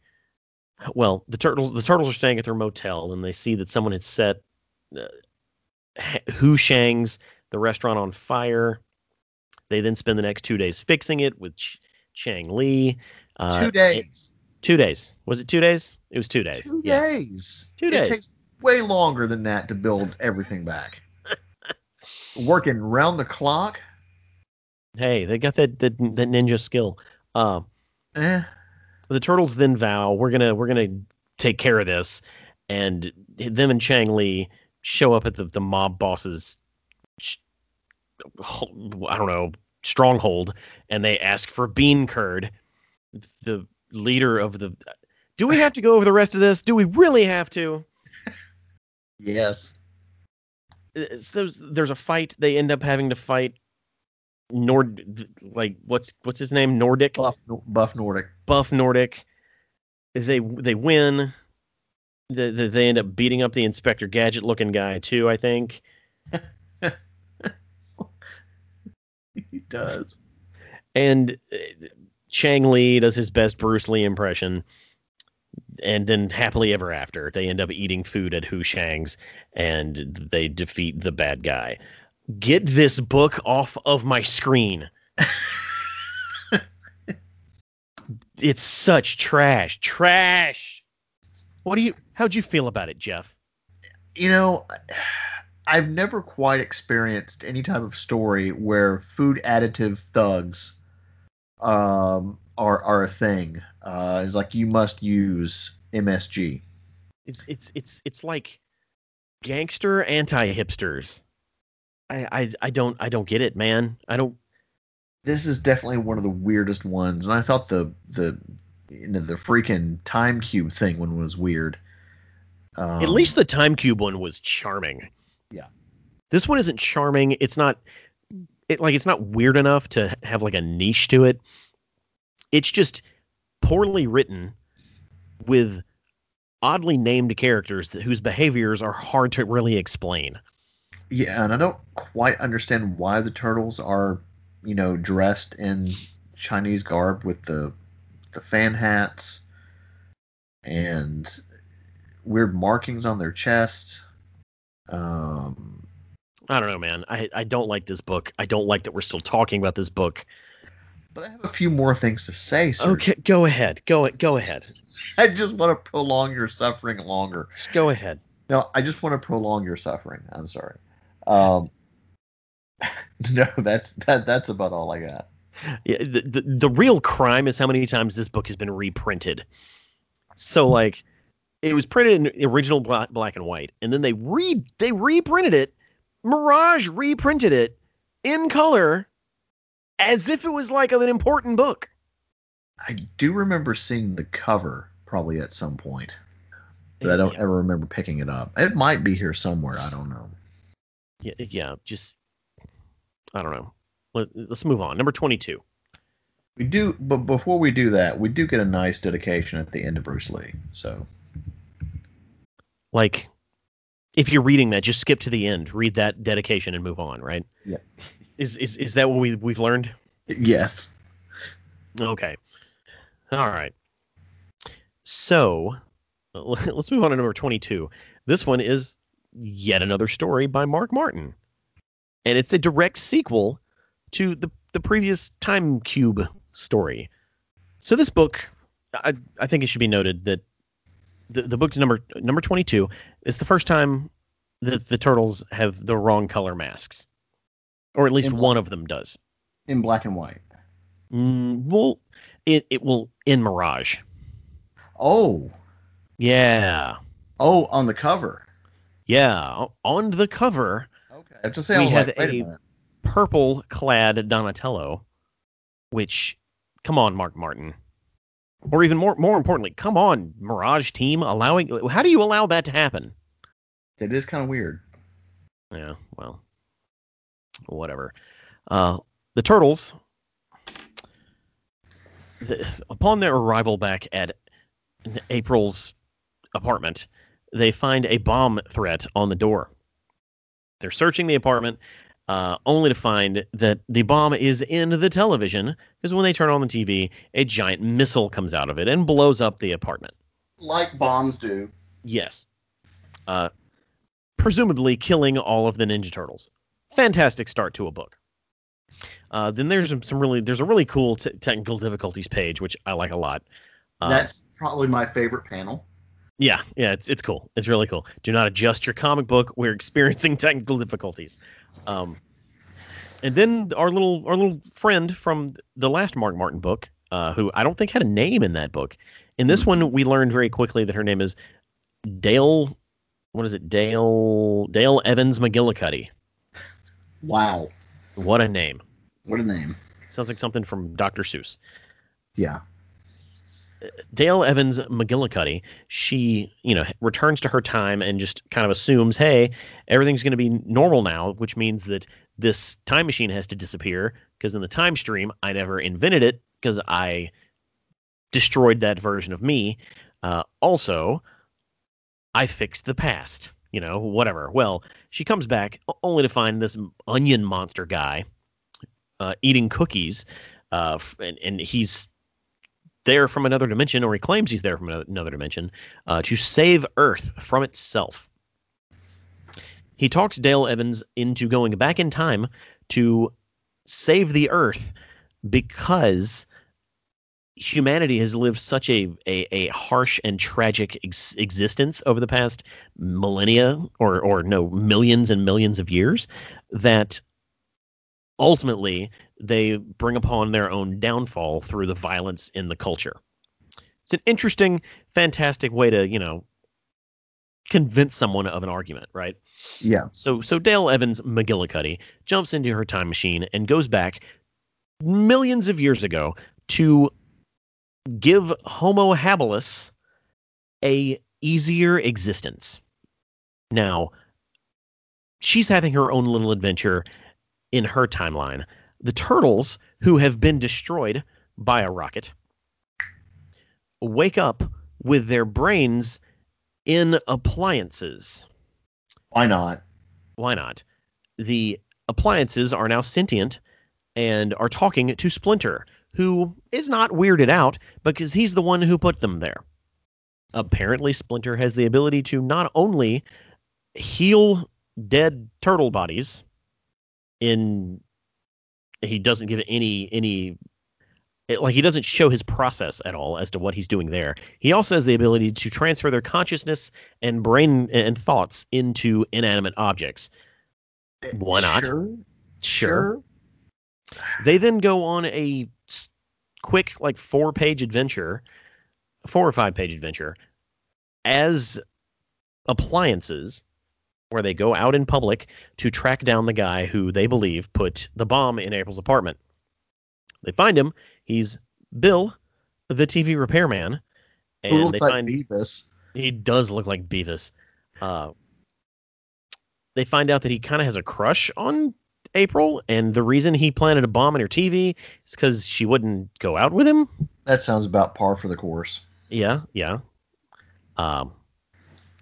Well the turtles the turtles are staying at their motel and they see that someone had set uh, Hu Shang's the restaurant on fire. They then spend the next two days fixing it with Chang Lee. Uh, two days. It, two days. Was it two days? It was two days. Two yeah. days. Two days. It takes way longer than that to build everything back. Working round the clock. Hey, they got that that, that ninja skill. Uh, eh. The turtles then vow we're gonna we're gonna take care of this, and them and Chang Lee show up at the the mob boss's I don't know stronghold and they ask for bean curd. The leader of the. Do we have to go over the rest of this? Do we really have to? yes. there's, there's a fight. They end up having to fight Nord like what's what's his name Nordic Buff Buff Nordic Buff Nordic they they win the, the, they end up beating up the Inspector Gadget looking guy too I think he does. And uh, Chang Lee does his best Bruce Lee impression. And then happily ever after, they end up eating food at Hu Shang's and they defeat the bad guy. Get this book off of my screen. it's such trash. Trash. What do you how'd you feel about it, Jeff? You know, I've never quite experienced any type of story where food additive thugs um, are are a thing. Uh, it's like you must use MSG. It's it's it's it's like gangster anti hipsters. I, I I don't I don't get it, man. I don't. This is definitely one of the weirdest ones, and I thought the the you know the freaking time cube thing one was weird. Um, At least the time cube one was charming. Yeah. This one isn't charming. It's not it like it's not weird enough to have like a niche to it. It's just poorly written with oddly named characters whose behaviors are hard to really explain. Yeah, and I don't quite understand why the turtles are, you know, dressed in Chinese garb with the the fan hats and weird markings on their chest. Um, I don't know, man. I I don't like this book. I don't like that we're still talking about this book. But I have a few more things to say. Sir. Okay, go ahead. Go go ahead. I just want to prolong your suffering longer. Just go ahead. No, I just want to prolong your suffering. I'm sorry. Um, no, that's that that's about all I got. Yeah, the, the the real crime is how many times this book has been reprinted. So like it was printed in original black, black and white, and then they re they reprinted it. Mirage reprinted it in color, as if it was like an important book. I do remember seeing the cover probably at some point, but I don't yeah. ever remember picking it up. It might be here somewhere. I don't know. Yeah, yeah, just I don't know. Let, let's move on. Number twenty-two. We do, but before we do that, we do get a nice dedication at the end of Bruce Lee. So like, if you're reading that, just skip to the end, read that dedication, and move on, right? Yeah. Is is is that what we we've learned? Yes. Okay. All right. So let's move on to number 22. This one is yet another story by Mark Martin, and it's a direct sequel to the the previous Time Cube story. So this book, I I think it should be noted that the, the book number number 22 is the first time that the turtles have the wrong color masks, or at least one of them does. In black and white. Mm, well, it it will in Mirage. Oh. Yeah. Oh, on the cover. Yeah, on the cover. Okay. I just say we have like, a, a purple clad Donatello, which, come on, Mark Martin or even more more importantly, come on, Mirage team, allowing how do you allow that to happen? It is kind of weird. Yeah, well, whatever. Uh, the turtles, the, upon their arrival back at April's apartment, they find a bomb threat on the door. They're searching the apartment uh, only to find that the bomb is in the television because when they turn on the TV, a giant missile comes out of it and blows up the apartment. Like bombs do. Yes. Uh, presumably killing all of the Ninja Turtles. Fantastic start to a book. Uh, then there's some, some, really there's a really cool t- technical difficulties page which I like a lot. Uh, That's probably my favorite panel. Yeah, yeah, it's it's cool. It's really cool. Do not adjust your comic book. We're experiencing technical difficulties. Um, and then our little our little friend from the last Mark Martin book, uh, who I don't think had a name in that book. In this one, we learned very quickly that her name is Dale. What is it? Dale Dale Evans McGillicuddy. Wow. What a name. What a name. Sounds like something from Dr. Seuss. Yeah. Dale Evans McGillicuddy, she, you know, returns to her time and just kind of assumes, hey, everything's going to be normal now, which means that this time machine has to disappear because in the time stream, I never invented it because I destroyed that version of me. Uh, also, I fixed the past, you know, whatever. Well, she comes back only to find this onion monster guy uh, eating cookies, uh, and, and he's there from another dimension, or he claims he's there from another dimension, uh, to save Earth from itself. He talks Dale Evans into going back in time to save the Earth because humanity has lived such a, a, a harsh and tragic ex- existence over the past millennia or or no millions and millions of years that ultimately they bring upon their own downfall through the violence in the culture. It's an interesting, fantastic way to, you know, convince someone of an argument, right? Yeah. So so Dale Evans McGillicuddy jumps into her time machine and goes back millions of years ago to give Homo habilis a easier existence. Now, she's having her own little adventure in her timeline. The turtles, who have been destroyed by a rocket, wake up with their brains in appliances. Why not? Why not? The appliances are now sentient and are talking to Splinter, who is not weirded out because he's the one who put them there. Apparently, Splinter has the ability to not only heal dead turtle bodies in he doesn't give any any it, like he doesn't show his process at all as to what he's doing there. He also has the ability to transfer their consciousness and brain and thoughts into inanimate objects. Uh, Why not? Sure. Sure. They then go on a quick, like four page adventure, four or five page adventure, as appliances, where they go out in public to track down the guy who they believe put the bomb in April's apartment. They find him. He's Bill, the TV repairman. And Who looks they like find, Beavis. He does look like Beavis. Uh, they find out that he kind of has a crush on April, and the reason he planted a bomb in her TV is because she wouldn't go out with him. That sounds about par for the course. Yeah, yeah. Um,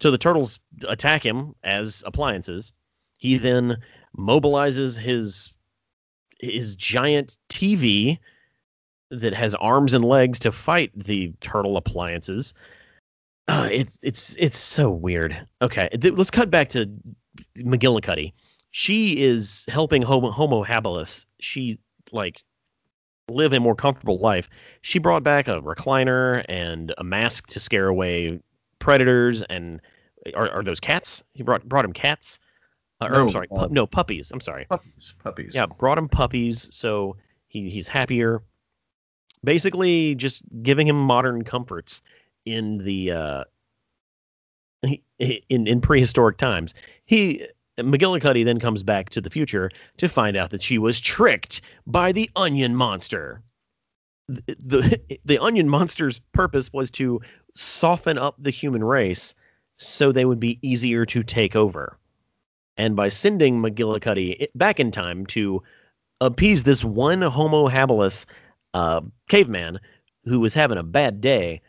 so the turtles attack him as appliances. He then mobilizes his his giant TV that has arms and legs to fight the turtle appliances. Uh, it's it's it's so weird. Okay, th- let's cut back to McGillicuddy she is helping Homo, Homo habilis. She like live a more comfortable life. She brought back a recliner and a mask to scare away predators and are, are those cats? He brought brought him cats. Uh, no, or, I'm sorry, uh, pu- no puppies. I'm sorry. Puppies, puppies. Yeah, brought him puppies, so he he's happier. Basically, just giving him modern comforts in the uh, in in prehistoric times. He McGillicuddy then comes back to the future to find out that she was tricked by the Onion Monster. The, the, the Onion Monster's purpose was to soften up the human race so they would be easier to take over. And by sending McGillicuddy back in time to appease this one Homo habilis uh, caveman who was having a bad day,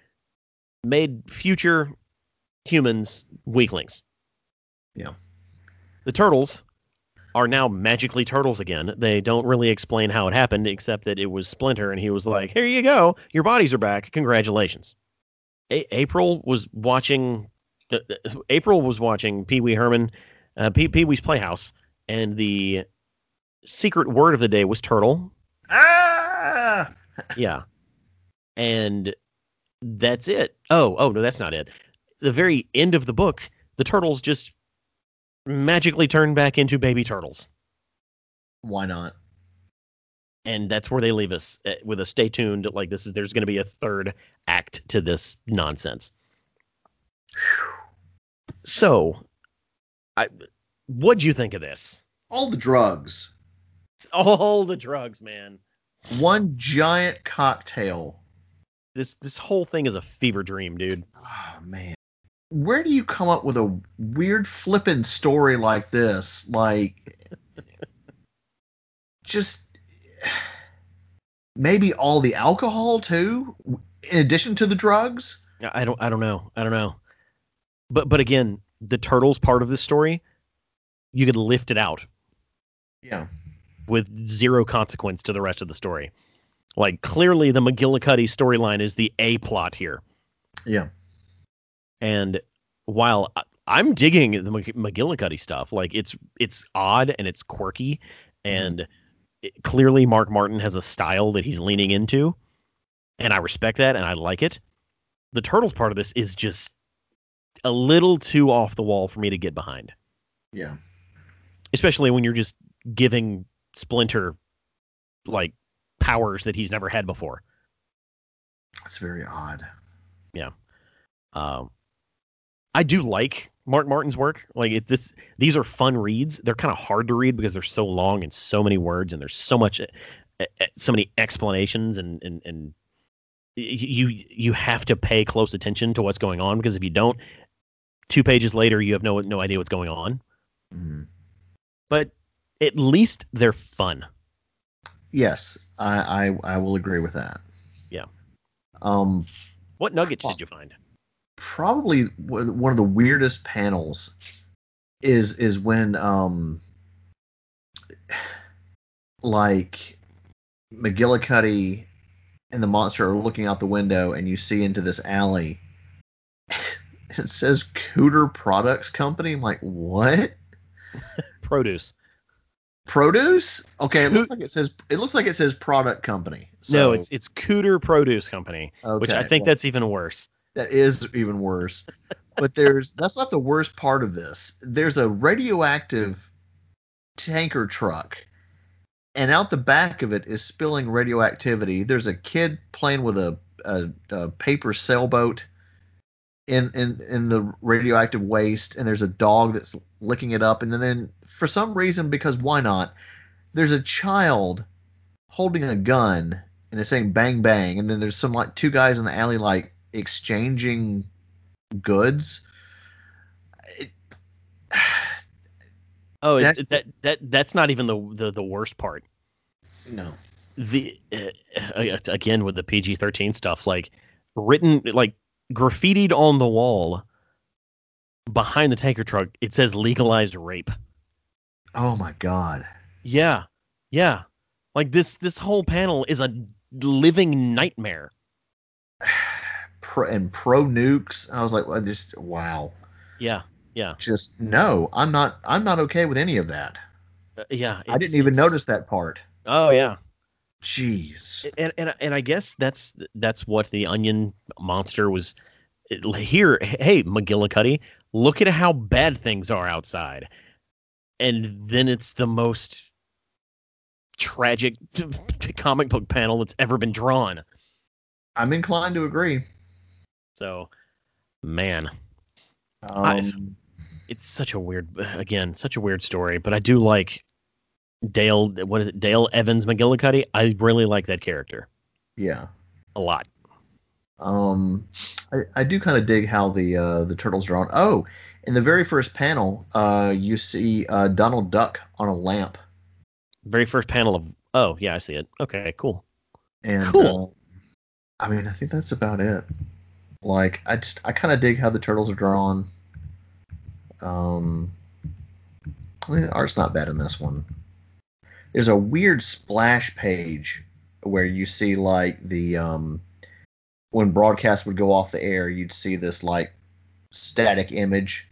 made future humans weaklings. Yeah. The turtles are now magically turtles again. They don't really explain how it happened, except that it was Splinter, and he was like, "Here you go, your bodies are back. Congratulations." A- April was watching. April was watching Pee Wee Herman, uh, Pee Wee's Playhouse, and the secret word of the day was turtle. Ah. yeah, and that's it. Oh, oh no, that's not it. The very end of the book, the turtles just magically turn back into baby turtles. Why not? And that's where they leave us eh, with a stay tuned. Like this is there's going to be a third act to this nonsense. So, I what'd you think of this? All the drugs. All the drugs, man. One giant cocktail. This this whole thing is a fever dream, dude. Oh man where do you come up with a weird flippin' story like this? Like, just maybe all the alcohol too, in addition to the drugs. I don't. I don't know. I don't know. But but again, the turtles part of the story, you could lift it out. Yeah. with zero consequence to the rest of the story. Like clearly the McGillicuddy storyline is the A plot here. Yeah. And while I'm digging the McGillicuddy stuff, like it's it's odd and it's quirky, and it, clearly Mark Martin has a style that he's leaning into, and I respect that and I like it. The Turtles part of this is just a little too off the wall for me to get behind. Yeah. Especially when you're just giving Splinter like powers that he's never had before. That's very odd. Yeah. Um, I do like Mark Martin's work. Like it, this, these are fun reads. They're kind of hard to read because they're so long and so many words and there's so much, uh, so many explanations and and and you you have to pay close attention to what's going on because if you don't, two pages later you have no no idea what's going on. Mm. But at least they're fun. Yes, I, I I will agree with that. Yeah. Um, what nuggets did you find? Probably one of the weirdest panels is is when um like McGillicuddy and the monster are looking out the window and you see into this alley. It says Cooter Products Company. I'm like, what? Produce. Produce? Okay, it looks like it says it looks like it says product company. So, no, it's it's Cooter Produce Company, okay, which I think well, that's even worse. That is even worse. but there's that's not the worst part of this. There's a radioactive tanker truck and out the back of it is spilling radioactivity. There's a kid playing with a, a, a paper sailboat in, in in the radioactive waste, and there's a dog that's licking it up, and then for some reason, because why not? There's a child holding a gun and it's saying bang bang, and then there's some like two guys in the alley like exchanging goods. It, oh, that's, it, that that that's not even the, the the worst part. No. The uh, again with the PG-13 stuff, like written like graffitied on the wall behind the tanker truck, it says legalized rape. Oh my god. Yeah. Yeah. Like this this whole panel is a living nightmare. Pro, and pro nukes. I was like, well, just wow. Yeah. Yeah. Just no, I'm not I'm not okay with any of that. Uh, yeah. I didn't even notice that part. Oh yeah. Jeez. And, and and I guess that's that's what the onion monster was here. Hey, McGillicuddy, look at how bad things are outside and then it's the most tragic comic book panel that's ever been drawn. I'm inclined to agree. So, man, um, I, it's such a weird, again, such a weird story. But I do like Dale. What is it? Dale Evans McGillicuddy. I really like that character. Yeah, a lot. Um, I, I do kind of dig how the uh, the turtles are drawn. Oh, in the very first panel, uh, you see uh, Donald Duck on a lamp. Very first panel of oh yeah, I see it. Okay, cool. And cool. Uh, I mean, I think that's about it. Like, I just I kind of dig how the turtles are drawn. Um, I mean, the art's not bad in this one. There's a weird splash page where you see like the um when broadcast would go off the air, you'd see this like static image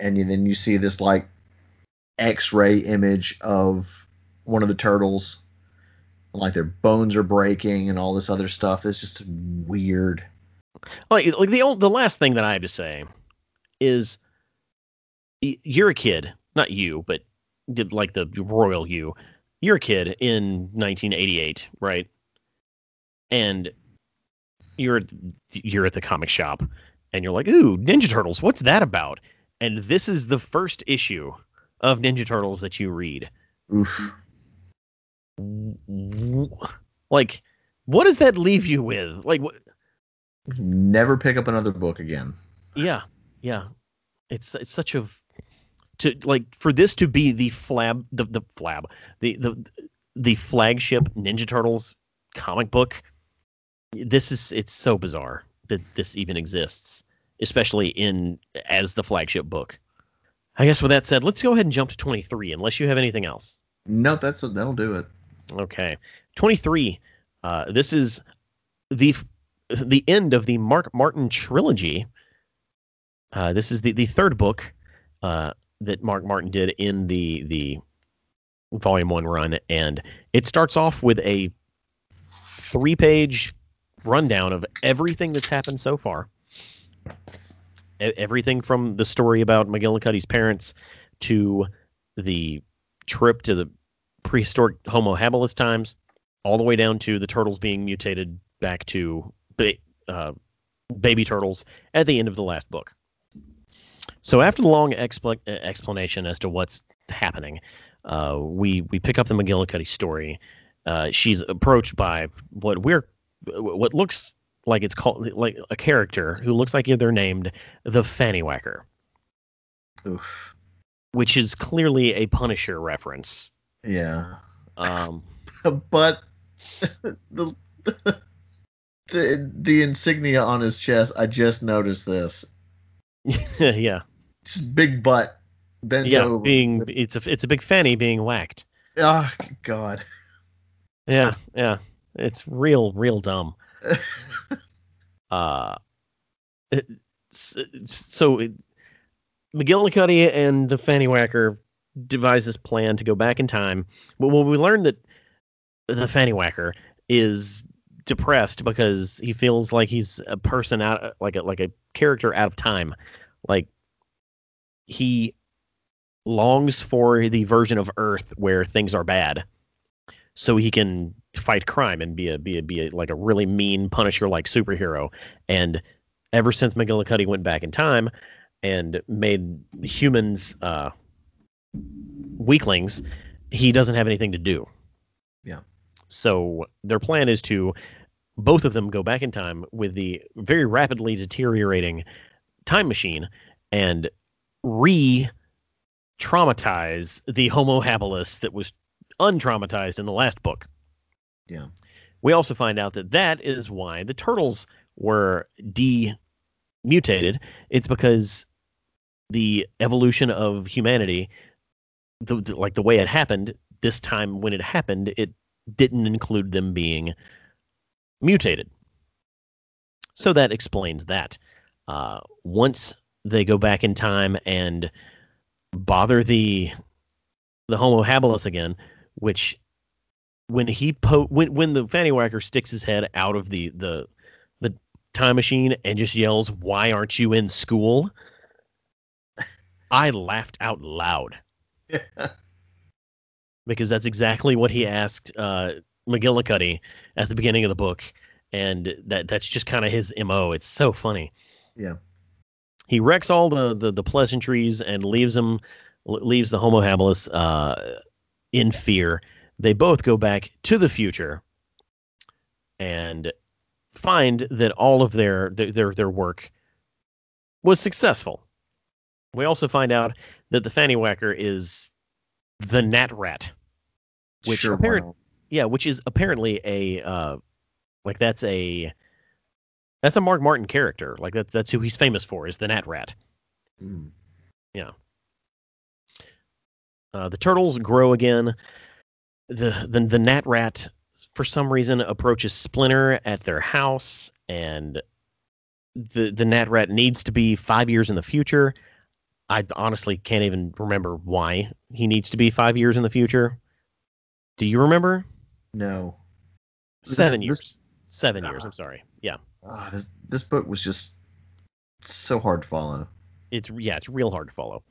and then you see this like X-ray image of one of the turtles, like their bones are breaking and all this other stuff. It's just weird. Like, like the old, the last thing that I have to say is, you're a kid, not you, but like the royal you. You're a kid in 1988, right? And you're you're at the comic shop, and you're like, "Ooh, Ninja Turtles, what's that about?" and this is the first issue of Ninja Turtles that you read. Oof. Like, what does that leave you with? Like, what? Never pick up another book again. Yeah, yeah. It's it's such a to like for this to be the flab the the flab the the the flagship Ninja Turtles comic book. This is it's so bizarre that this even exists especially in as the flagship book. I guess with that said, let's go ahead and jump to 23, unless you have anything else. No, that's that'll do it. Okay. 23. Uh, this is the the end of the Mark Martin trilogy. Uh, this is the, the third book uh, that Mark Martin did in the the volume one run, and it starts off with a three page rundown of everything that's happened so far. Everything from the story about McGillicuddy's parents to the trip to the prehistoric Homo habilis times, all the way down to the turtles being mutated back to ba- uh, baby turtles at the end of the last book. So after the long expl- explanation as to what's happening, uh, we we pick up the McGillicuddy story. Uh, she's approached by what we're what looks like it's called like a character who looks like they're named the Fanny Whacker, Oof. which is clearly a Punisher reference. Yeah. Um, but the the the insignia on his chest, I just noticed this. yeah. Big butt bent yeah, over. being it's a it's a big fanny being whacked. Oh God. Yeah, yeah, it's real, real dumb. uh, it, so it, McGillicuddy and the Fanny Whacker devise this plan to go back in time. But when we learn that the Fanny Whacker is depressed because he feels like he's a person out, like a like a character out of time, like he longs for the version of Earth where things are bad, so he can fight crime and be a be a be a, like a really mean Punisher like superhero. And ever since McGillicuddy went back in time and made humans uh, weaklings, he doesn't have anything to do. Yeah. So their plan is to both of them go back in time with the very rapidly deteriorating time machine and re traumatize the Homo habilis that was untraumatized in the last book. Yeah. We also find out that that is why the turtles were de mutated. It's because the evolution of humanity, the, the, like the way it happened, this time when it happened, it didn't include them being mutated. So that explains that. Uh, once they go back in time and bother the the Homo habilis again, which when he po- when when the fanny whacker sticks his head out of the the the time machine and just yells, "Why aren't you in school?" I laughed out loud because that's exactly what he asked uh, McGillicuddy at the beginning of the book, and that that's just kind of his mo. It's so funny. Yeah. He wrecks all the the, the pleasantries and leaves them leaves the Homo habilis uh, in fear. They both go back to the future and find that all of their their their work was successful. We also find out that the Fanny Whacker is the Gnatrat, which sure, apparent, yeah, which is apparently a uh, like that's a that's a Mark Martin character. Like that's that's who he's famous for is the Gnatrat. Mm. Yeah. Uh, the turtles grow again. The, the the Gnatrat for some reason approaches Splinter at their house, and the the Gnatrat needs to be five years in the future. I honestly can't even remember why he needs to be five years in the future. Do you remember? No. Seven this, years. This, Seven uh, years. I'm sorry. Yeah. Uh, this this book was just so hard to follow. It's yeah, it's real hard to follow.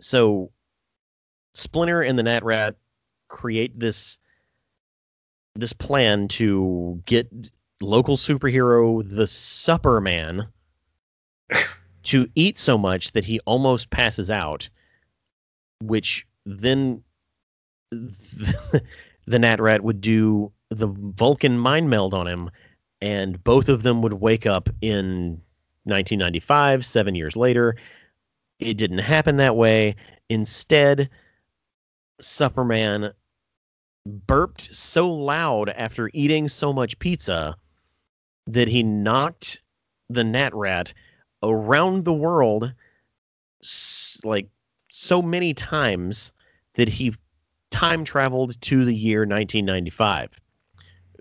So Splinter and the Gnatrat create this this plan to get local superhero the Supper Man to eat so much that he almost passes out, which then the, the Gnatrat would do the Vulcan mind meld on him, and both of them would wake up in 1995, seven years later. It didn't happen that way. Instead, Superman burped so loud after eating so much pizza that he knocked the Gnatrat around the world like so many times that he time traveled to the year 1995.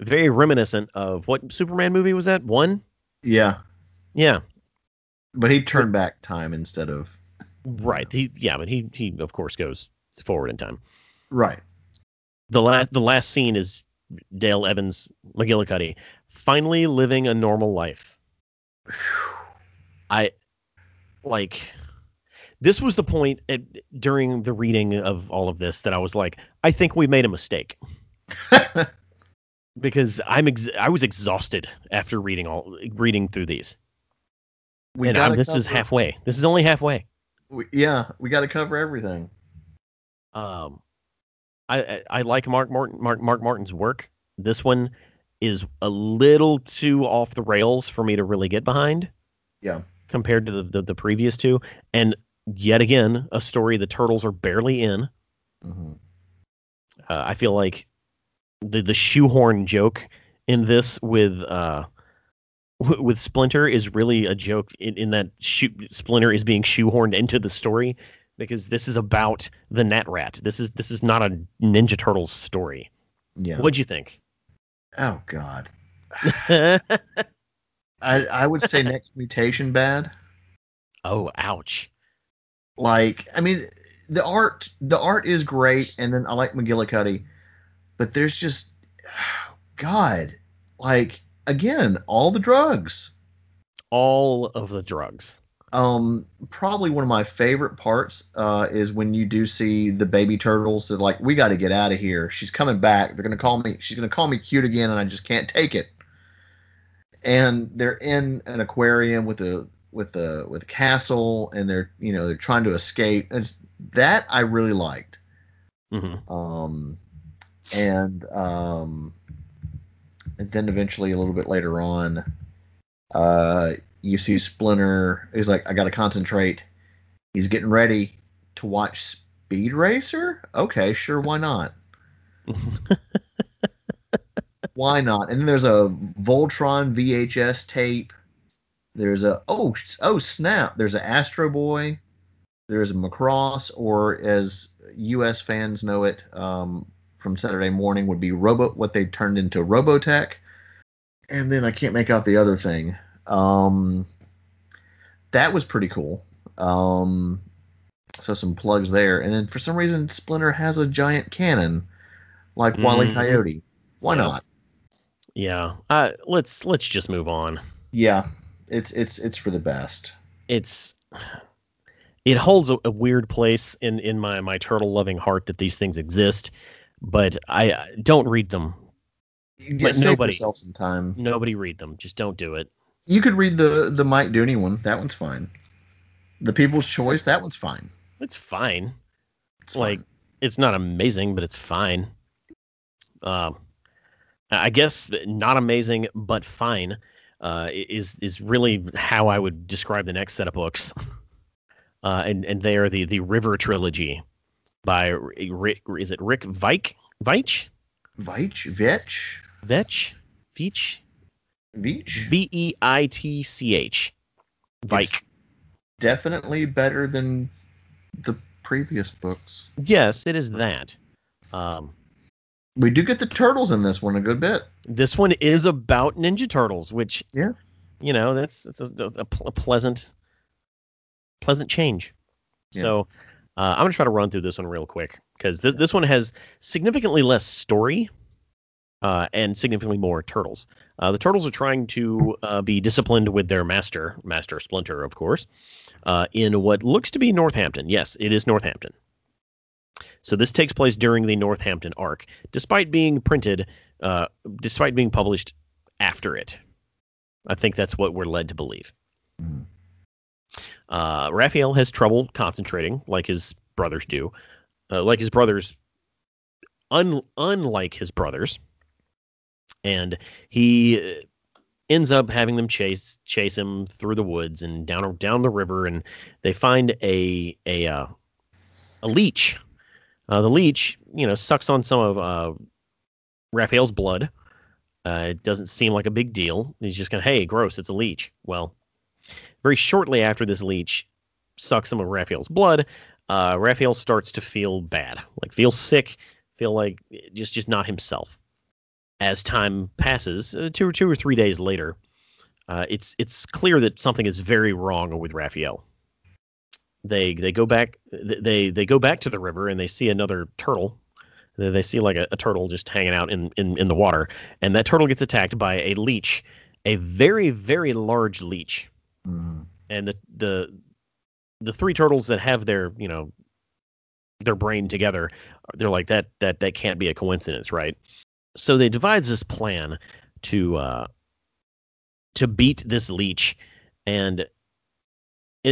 Very reminiscent of what Superman movie was that? One? Yeah. Yeah. But he turned back time instead of Right. He yeah, but he he of course goes forward in time. Right. The last the last scene is Dale Evans McGillicuddy finally living a normal life. I like this was the point at, during the reading of all of this that I was like, I think we made a mistake. because I'm ex- I was exhausted after reading all reading through these. we and I'm, this cover, is halfway. This is only halfway. we- yeah, we got to cover everything. Um, I, I I like Mark Martin Mark Mark Martin's work. This one is a little too off the rails for me to really get behind Yeah. compared to the, the, the previous two. And yet again, a story the turtles are barely in. hmm Uh, I feel like the the shoehorn joke in this with uh with Splinter is really a joke in, in that Splinter is being shoehorned into the story because this is about the Gnatrat. This is this is not a Ninja Turtles story. Yeah. What'd you think? Oh God. I I would say next mutation bad. oh, ouch. Like I mean the art the art is great and then I like McGillicuddy, but there's just God like again all the drugs. All of the drugs. Um, probably one of my favorite parts uh, is when you do see the baby turtles. They're like, "We got to get out of here. She's coming back. They're gonna call me. She's gonna call me cute again, and I just can't take it." And they're in an aquarium with a with a with a castle, and they're you know they're trying to escape. And that I really liked. hmm Um, and um, and then eventually a little bit later on, uh, you see Splinter. He's like, I got to concentrate. He's getting ready to watch Speed Racer. Okay, sure, why not? why not? And then there's a Voltron VHS tape. There's a oh oh snap. There's an Astro Boy. There's a Macross, or as U.S. fans know it um, from Saturday morning, would be Robo. What they turned into Robotech. And then I can't make out the other thing. Um, that was pretty cool. Um, so some plugs there. And then for some reason, Splinter has a giant cannon, like Wally Mhm. Coyote. Why Yeah. not? Yeah. Uh, let's let's just move on. Yeah, it's it's it's for the best. it's it holds a, a weird place in in my my turtle loving heart that these things exist but i I- don't read them You save nobody- yourself some time. nobody read them just don't do it You could read the the Mike Dooney one. That one's fine. The People's Choice. That one's fine. it's fine It's like fine. it's not amazing but it's fine um i guess not amazing but fine uh is is really how i would describe the next set of books uh and and they are the the river trilogy by rick is it rick Veich Veich Veitch, Vetch, Vetch Veitch Veitch. V E I T C H Veich Definitely better than the previous books. yes it is that um We do get the turtles in this one a good bit. this one is about Ninja Turtles, which Yeah. you know that's that's a, a, a pleasant pleasant change. Yeah. So uh, I'm gonna try to run through this one real quick because this this one has significantly less story uh, and significantly more turtles. Uh, the turtles are trying to uh, be disciplined with their master, Master Splinter, of course, uh, in what looks to be Northampton. Yes, it is Northampton. So this takes place during the Northampton arc, despite being printed, uh, despite being published after it. I think that's what we're led to believe. Mhm. Uh, Raphael has trouble concentrating, like his brothers do, uh, like his brothers, un- unlike his brothers, and he uh, ends up having them chase chase him through the woods and down down the river, and they find a a uh, a leech. Uh, the leech, you know, sucks on some of uh, Raphael's blood. It doesn't seem like a big deal. He's just of, hey, gross, it's a leech. Well, very shortly after this leech sucks some of Raphael's blood, uh, Raphael starts to feel bad, like feel sick, feel like just just not himself. As time passes, uh, two or two or three days later, uh, it's it's clear that something is very wrong with Raphael. They they go back they they go back to the river and they see another turtle. They see like a, a turtle just hanging out in, in in the water, and that turtle gets attacked by a leech, a very very large leech. Mhm. And the the the three turtles that have their you know their brain together, they're like that that that can't be a coincidence, right? So they devise this plan to uh, to beat this leech, and it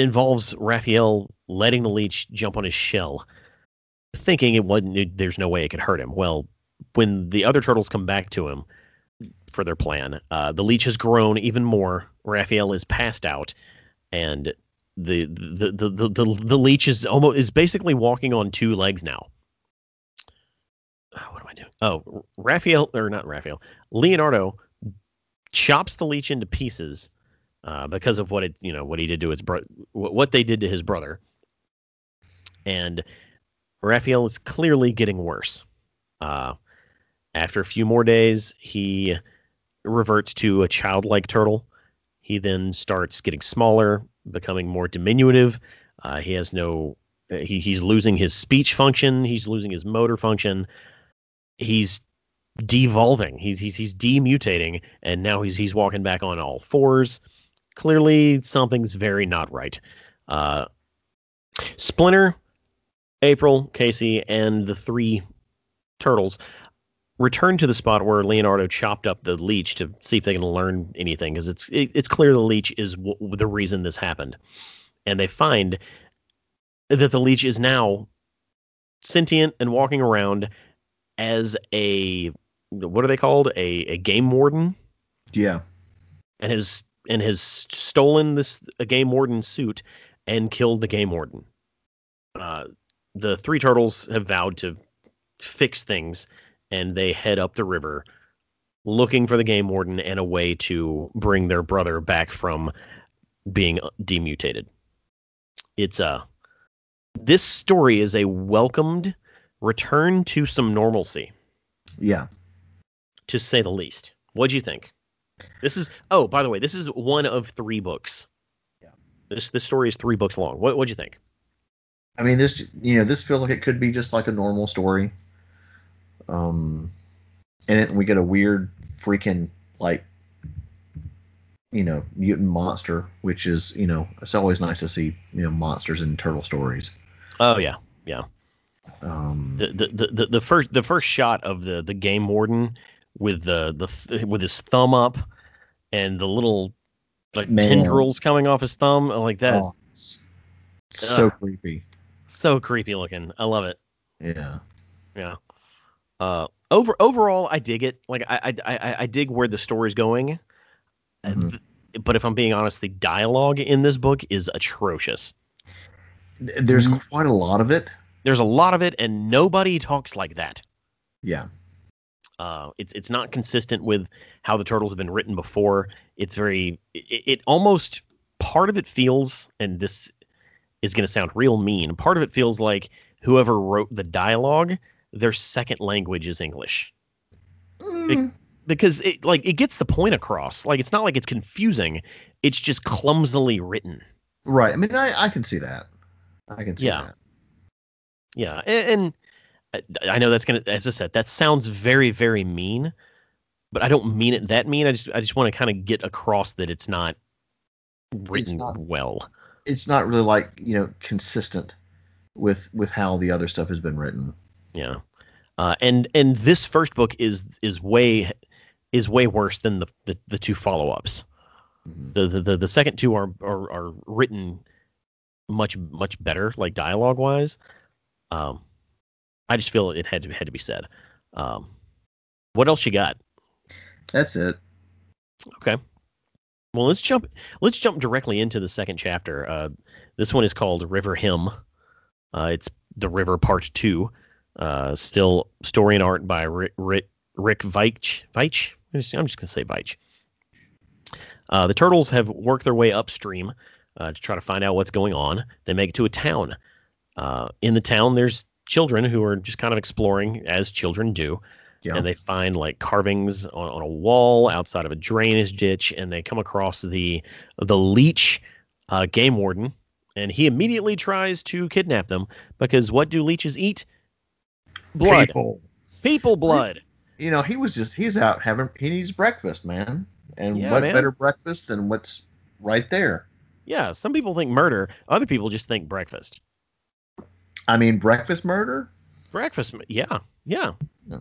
involves Raphael letting the leech jump on his shell, thinking it wasn't. It, there's no way it could hurt him. Well, when the other turtles come back to him for their plan, uh, the leech has grown even more. Raphael is passed out, and the the the the, the, the leech is almost is basically walking on two legs now. Oh, what am I doing? Oh, Raphael or not Raphael? Leonardo chops the leech into pieces uh, because of what it you know what he did to his bro- what they did to his brother, and Raphael is clearly getting worse. Uh, after a few more days, he reverts to a childlike turtle. He then starts getting smaller, becoming more diminutive. Uh, he has no. He, he's losing his speech function. He's losing his motor function. He's devolving. He's he's he's demutating, and now he's he's walking back on all fours. Clearly, something's very not right. Uh, Splinter, April, Casey, and the three turtles return to the spot where Leonardo chopped up the leech to see if they can learn anything, because it's it, it's clear the leech is w- the reason this happened, and they find that the leech is now sentient and walking around as a what are they called a, a game warden Yeah. and has and has stolen this a game warden suit and killed the game warden. Uh, the three turtles have vowed to fix things, and they head up the river looking for the game warden and a way to bring their brother back from being demutated. It's a this story is a welcomed return to some normalcy, Yeah. to say the least. What'd you think? This is oh, by the way, this is one of three books. Yeah. This this story is three books long. What what'd you think? I mean, this you know this feels like it could be just like a normal story. Um, and it, we get a weird freaking like you know mutant monster, which is you know it's always nice to see you know monsters in turtle stories. Oh yeah, yeah. Um, The the, the, the, first the first shot of the, the game warden with the the th- with his thumb up and the little like Man. tendrils coming off his thumb like that. oh, so Ugh. creepy. So creepy looking. I love it. Yeah. Yeah. Uh, over overall, I dig it. Like I I I, I dig where the story's going. Th- But if I'm being honest, the dialogue in this book is atrocious. Th- There's Mhm. quite a lot of it. There's a lot of it, and nobody talks like that. Yeah. Uh, it's it's not consistent with how the turtles have been written before. It's very it, it almost part of it feels, and this is going to sound real mean. Part of it feels like whoever wrote the dialogue, their second language is English. Mm, because it like it gets the point across. Like it's not like it's confusing. It's just clumsily written. right. I mean, I, I can see that. I can see Yeah. that. Yeah, and, and I- know that's gonna, as I said, that sounds very very mean, but I don't mean it that mean. I just I just want to kind of get across that it's not written not. well. It's not really like you know consistent with with how the other stuff has been written. Yeah, uh, and and this first book is is way is way worse than the the, the two follow ups. Mhm. The, the the the second two are are, are written much much better, like dialogue wise. Um, I just feel it had to had to be said. Um, what else you got? That's it. Okay. Well, let's jump let's jump directly into the second chapter. Uh, this one is called River Hymn. Uh, it's the River Part Two. Uh, still story and art by Rick Rick, Rick Veitch. Veitch. I'm just, gonna say Veitch. Uh, the turtles have worked their way upstream uh, to try to find out what's going on. They make it to a town. Uh, in the town, there's children who are just kind of exploring as children do. Yeah. And they find like carvings on, on, a wall outside of a drainage ditch, and they come across the the leech uh, game warden, and he immediately tries to kidnap them because what do leeches eat? Blood. People. People blood. You know, he was just he's out having he needs breakfast, man. And Yeah, what man. better breakfast than what's right there? Yeah, some people think murder, other people just think breakfast. I mean, breakfast murder? Breakfast, yeah, yeah. Yeah.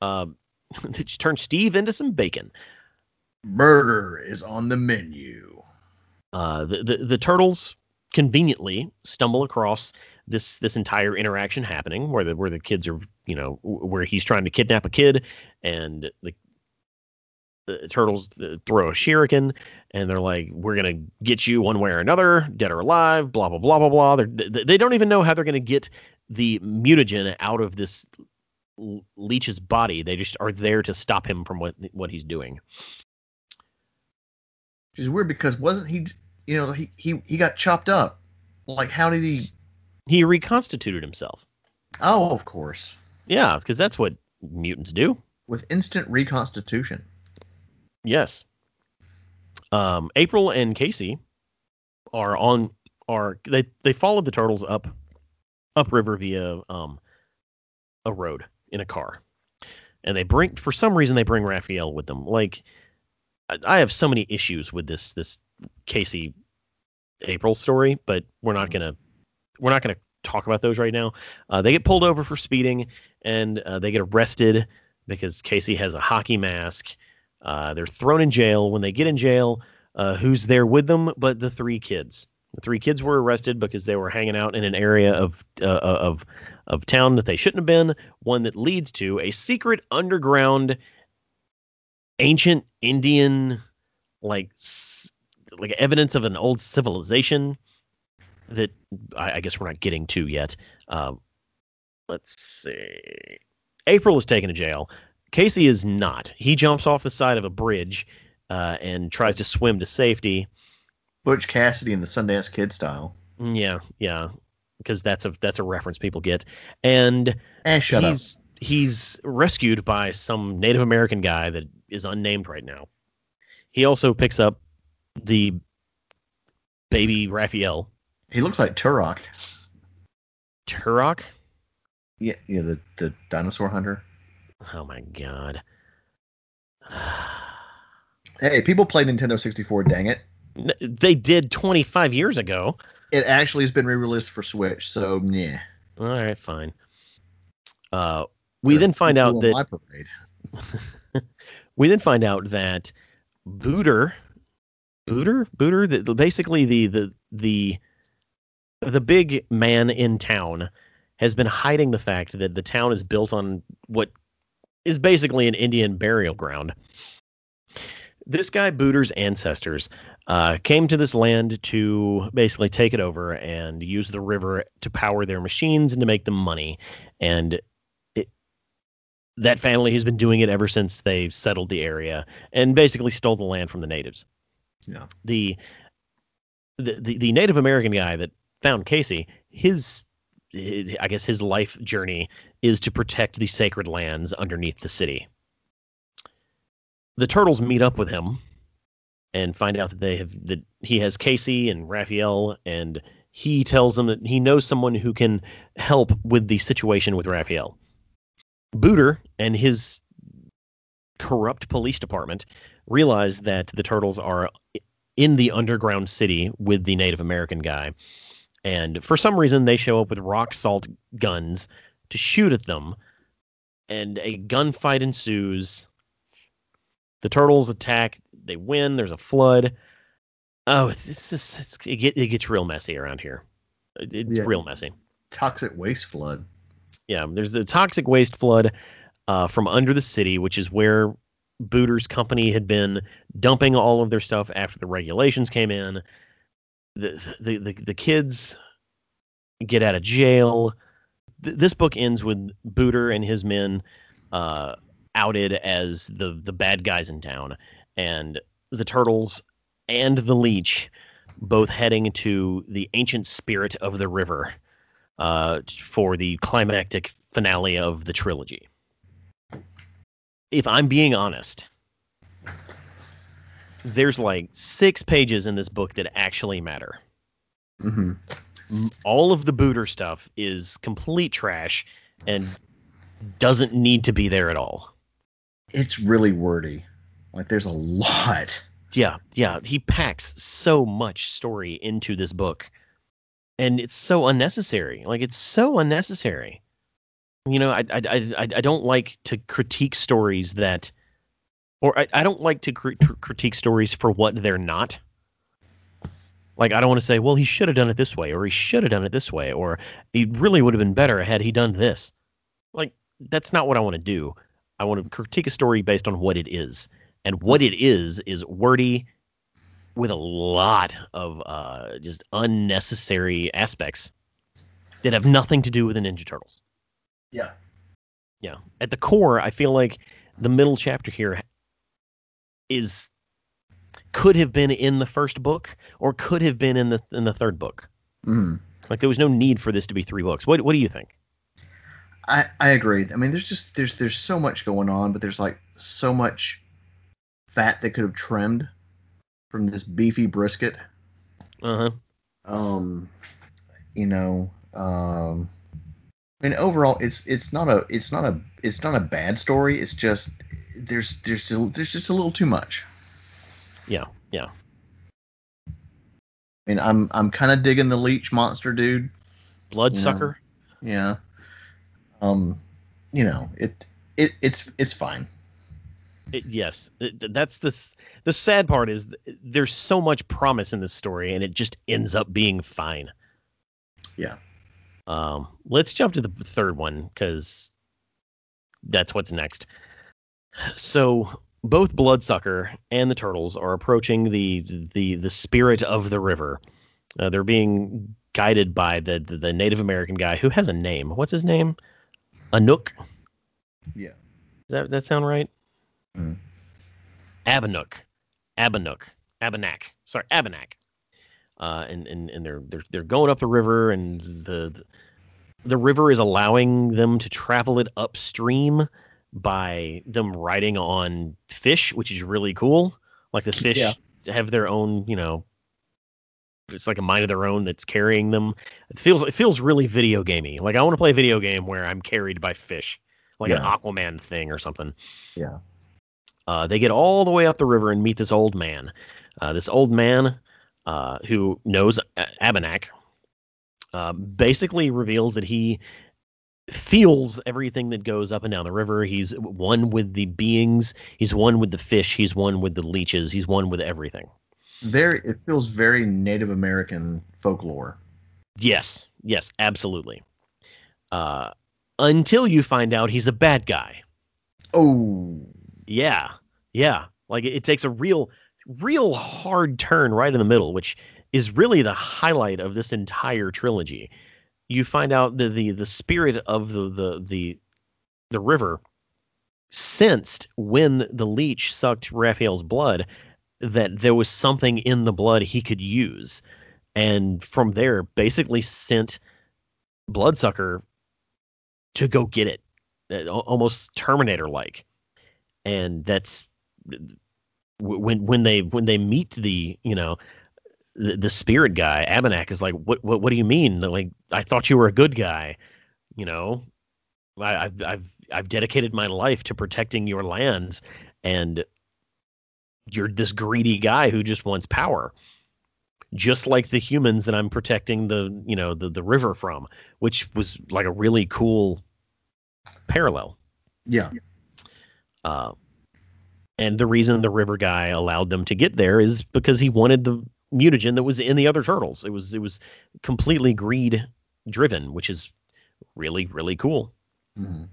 Um, they just turned Steve into some bacon. Murder is on the menu. Uh, the, the the turtles conveniently stumble across this this entire interaction happening where the where the kids are you know where he's trying to kidnap a kid and the the turtles uh, throw a shuriken and they're like we're gonna get you one way or another dead or alive blah blah blah blah blah. They they don't even know how they're gonna get the mutagen out of this leech's body. They just are there to stop him from what what he's doing. Which is weird because wasn't he you know, he, he, he got chopped up. Like how did he he reconstituted himself Oh, of course. yeah because that's what mutants do With instant reconstitution. Yes. Um, April and Casey are on are they they followed the turtles up upriver via um a road in a car, and they bring for some reason they bring Raphael with them. Like I, I have so many issues with this this Casey April story, but we're not gonna we're not gonna talk about those right now. Uh, they get pulled over for speeding and uh, they get arrested because Casey has a hockey mask. Uh, they're thrown in jail. When they get in jail, uh, who's there with them but the three kids? The three kids were arrested because they were hanging out in an area of uh, of of town that they shouldn't have been. One that leads to a secret underground, ancient Indian, like like evidence of an old civilization that I, I guess we're not getting to yet. Um, let's see. April is taken to jail. Casey is not. He jumps off the side of a bridge uh, and tries to swim to safety. Butch Cassidy in the Sundance Kid style. Yeah, yeah, because that's a that's a reference people get. And Eh, shut he's he's rescued by some Native American guy that is unnamed right now. He also picks up the baby Raphael up. He looks like Turok. Turok. Yeah, yeah, the, the dinosaur hunter. Oh my god. Hey, people play Nintendo 64, dang it. They did 25 years ago. It actually has been re-released for Switch, so yeah. All right, fine. Uh, we then find out that My we then find out that Booter, Booter, Booter, the- basically the the the the big man in town has been hiding the fact that the town is built on what is basically an Indian burial ground. This guy Booter's ancestors uh, came to this land to basically take it over and use the river to power their machines and to make them money. And it, that family has been doing it ever since they've settled the area and basically stole the land from the natives. Yeah. The the, the, the Native American guy that found Casey, his I guess his life journey is to protect the sacred lands underneath the city. The turtles meet up with him and find out that they have that he has Casey and Raphael and he tells them that he knows someone who can help with the situation with Raphael. Booter and his corrupt police department realize that the turtles are in the underground city with the Native American guy. And for some reason, they show up with rock salt guns to shoot at them. And a gunfight ensues. The turtles attack. They win. There's a flood. Oh, this is it's, it, get, it gets real messy around here. It- It's Yeah. real messy. Toxic waste flood. Yeah, there's the toxic waste flood uh, from under the city, which is where Booter's company had been dumping all of their stuff after the regulations came in. The the the, kids get out of jail. Th- this book ends with Booter and his men uh, outed as the the bad guys in town, and the turtles and the leech both heading to the ancient spirit of the river uh, for the climactic finale of the trilogy. If I'm being honest, there's like six pages in this book that actually matter. Mm-hmm. All of the Booter stuff is complete trash and doesn't need to be there at all. It's really wordy. Like there's a lot. Yeah, yeah. He packs so much story into this book, and it's so unnecessary. Like it's so unnecessary. You know, I I I, I don't like to critique stories that, or I, I don't like to cr- critique stories for what they're not. Like I don't want to say, well, he should have done it this way, or he should have done it this way, or he really would have been better had he done this. Like that's not what I want to do. I want to critique a story based on what it is and what it is is wordy with a lot of uh, just unnecessary aspects that have nothing to do with the Ninja Turtles. Yeah. Yeah. At the core, I feel like the middle chapter here is could have been in the first book or could have been in the in the third book. Mm. Like there was no need for this to be three books. What what do you think? I I agree. I mean, there's just there's there's so much going on, but there's like so much fat that could have trimmed from this beefy brisket. Uh huh. Um, you know, um, I mean, overall, it's it's not a it's not a it's not a bad story. It's just there's there's just, there's just a little too much. Yeah, yeah. I mean, I'm I'm kind of digging the leech monster dude. Bloodsucker. Yeah. Um, you know, it it it's it's fine. It, yes, it, that's the the sad part is there's so much promise in this story, and it just ends up being fine. Yeah. Um, let's jump to the third one because that's what's next. So both Bloodsucker and the turtles are approaching the the the spirit of the river. Uh, they're being guided by the, the, the Native American guy who has a name. What's his name? Anook. Yeah. Does that that sound right? Mm. Abanook, Abanook, Abanak. Sorry, Abanak. Uh, and, and and they're they're they're going up the river, and the the river is allowing them to travel it upstream by them riding on fish, which is really cool. Like the fish Yeah. have their own, you know, it's like a mind of their own that's carrying them. It feels it feels really video gamey. Like I want to play a video game where I'm carried by fish, like an Aquaman thing or something. Yeah. Uh, they get all the way up the river and meet this old man. Uh, this old man uh, who knows A- Abanak uh, basically reveals that he feels everything that goes up and down the river. He's one with the beings. He's one with the fish. He's one with the leeches. He's one with everything. Very. It feels very Native American folklore. Yes, yes, absolutely. Uh, until you find out he's a bad guy. Oh. Yeah, yeah. Like it, it takes a real, real hard turn right in the middle, which is really the highlight of this entire trilogy. You find out that the the spirit of the the the the river sensed when the leech sucked Raphael's blood that there was something in the blood he could use, and from there basically sent Bloodsucker to go get it, uh, almost Terminator like and that's when when they when they meet the you know the, the spirit guy Abanak is like what what what do you mean? They're like I thought you were a good guy you know? I, I've I've I've dedicated my life to protecting your lands and you're this greedy guy who just wants power just like the humans that I'm protecting the you know the the river from which was like a really cool parallel. Yeah. uh, and the reason the river guy allowed them to get there is because he wanted the mutagen that was in the other turtles. It was it was completely greed driven, which is really really cool. hmm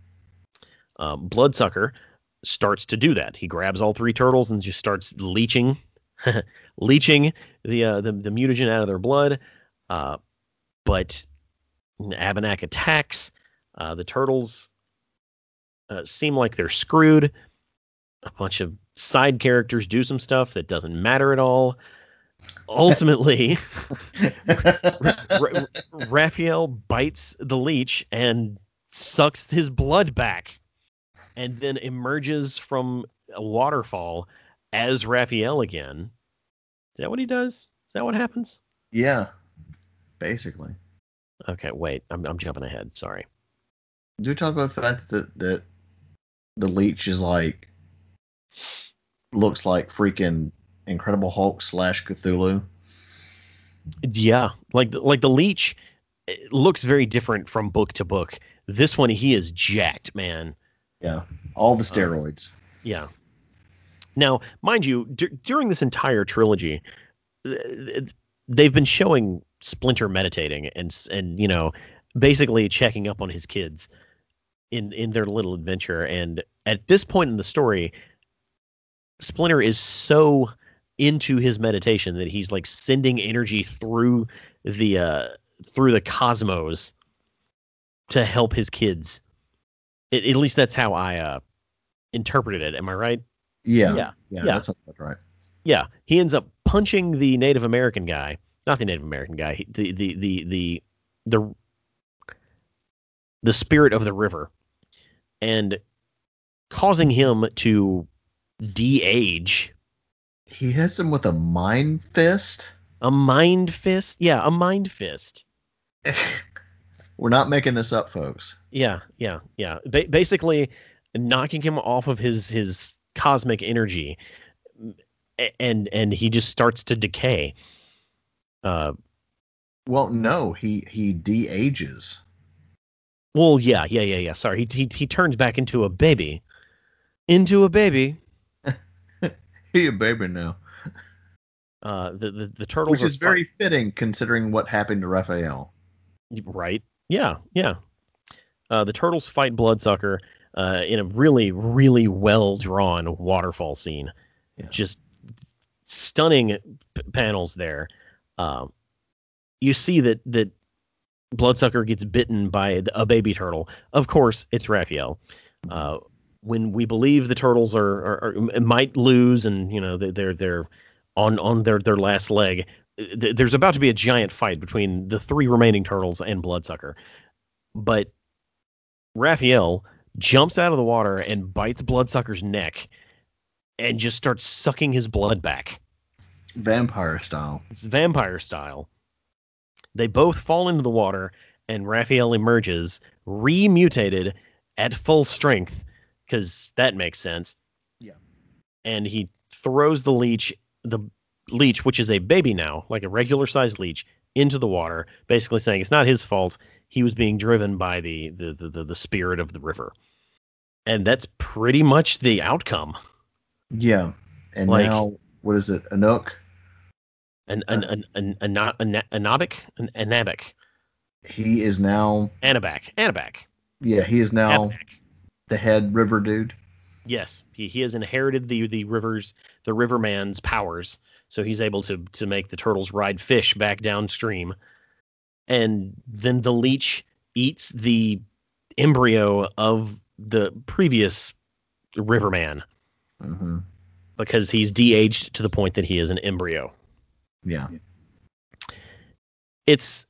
Uh, Bloodsucker starts to do that. He grabs all three turtles and just starts leeching, leeching the, uh, the the mutagen out of their blood. Uh, but Abanak attacks. Uh, the turtles uh, seem like they're screwed. A bunch of side characters do some stuff that doesn't matter at all. ultimately, Ra- Raphael bites the leech and sucks his blood back, and then emerges from a waterfall as Raphael again. Is that what he does? Is that what happens? Yeah, basically. Okay, wait, I'm I'm jumping ahead. Sorry. Do we talk about the fact that that the leech is like looks like freaking Incredible Hulk slash Cthulhu? Yeah, like like the leech looks very different from book to book. This one he is jacked, man. Yeah, all the steroids. Yeah. Now, mind you, d- during this entire trilogy, uh, they've been showing Splinter meditating and and you know basically checking up on his kids in in their little adventure. And at this point in the story, Splinter is so into his meditation that he's like sending energy through the uh through the cosmos to help his kids. At, at least that's how I uh interpreted it. Am I right? Yeah, Yeah, yeah, yeah. that's that's right. Yeah, he ends up punching the Native American guy, not the Native American guy, he- the the the the the the spirit of the river, and causing him to de-age. He hits him with a mind fist. A mind fist? Yeah, a mind fist. We're not making this up, folks. Yeah, yeah, yeah. Ba- basically, knocking him off of his his cosmic energy, and and he just starts to decay. Uh, Well, no, he he de-ages. well, yeah, yeah, yeah, yeah. Sorry, he he he turns back into a baby, into a baby. He a baby now, Uh, the the, the turtles which is very fitting considering what happened to Raphael. right. Yeah, yeah. Uh, the turtles fight Bloodsucker uh, in a really, really well drawn waterfall scene. Yeah. Just stunning p- panels there. Um, you see that that Bloodsucker gets bitten by a baby turtle. Of course, it's Raphael. Uh, when we believe the turtles are, are, are might lose, and you know they- they're they're on on their their last leg, uh, there's about to be a giant fight between the three remaining turtles and Bloodsucker. But Raphael jumps out of the water and bites Bloodsucker's neck, and just starts sucking his blood back. Vampire style. It's vampire style. They both fall into the water, and Raphael emerges, remutated at full strength, because that makes sense. Yeah. And he throws the leech, the leech, which is a baby now, like a regular sized leech, into the water, basically saying it's not his fault. He was being driven by the the the, the, the spirit of the river. And that's pretty much the outcome. Yeah, and Like- now what is it? Anuk. An an an an, an, an, an anabic, an anabic, He is now. anabac, anabac. Yeah, he is now Abac. The head river dude. Yes, he, he has inherited the the rivers the riverman's powers, so he's able to to make the turtles ride fish back downstream, and then the leech eats the embryo of the previous riverman hmm because he's de-aged to the point that he is an embryo. Yeah. It's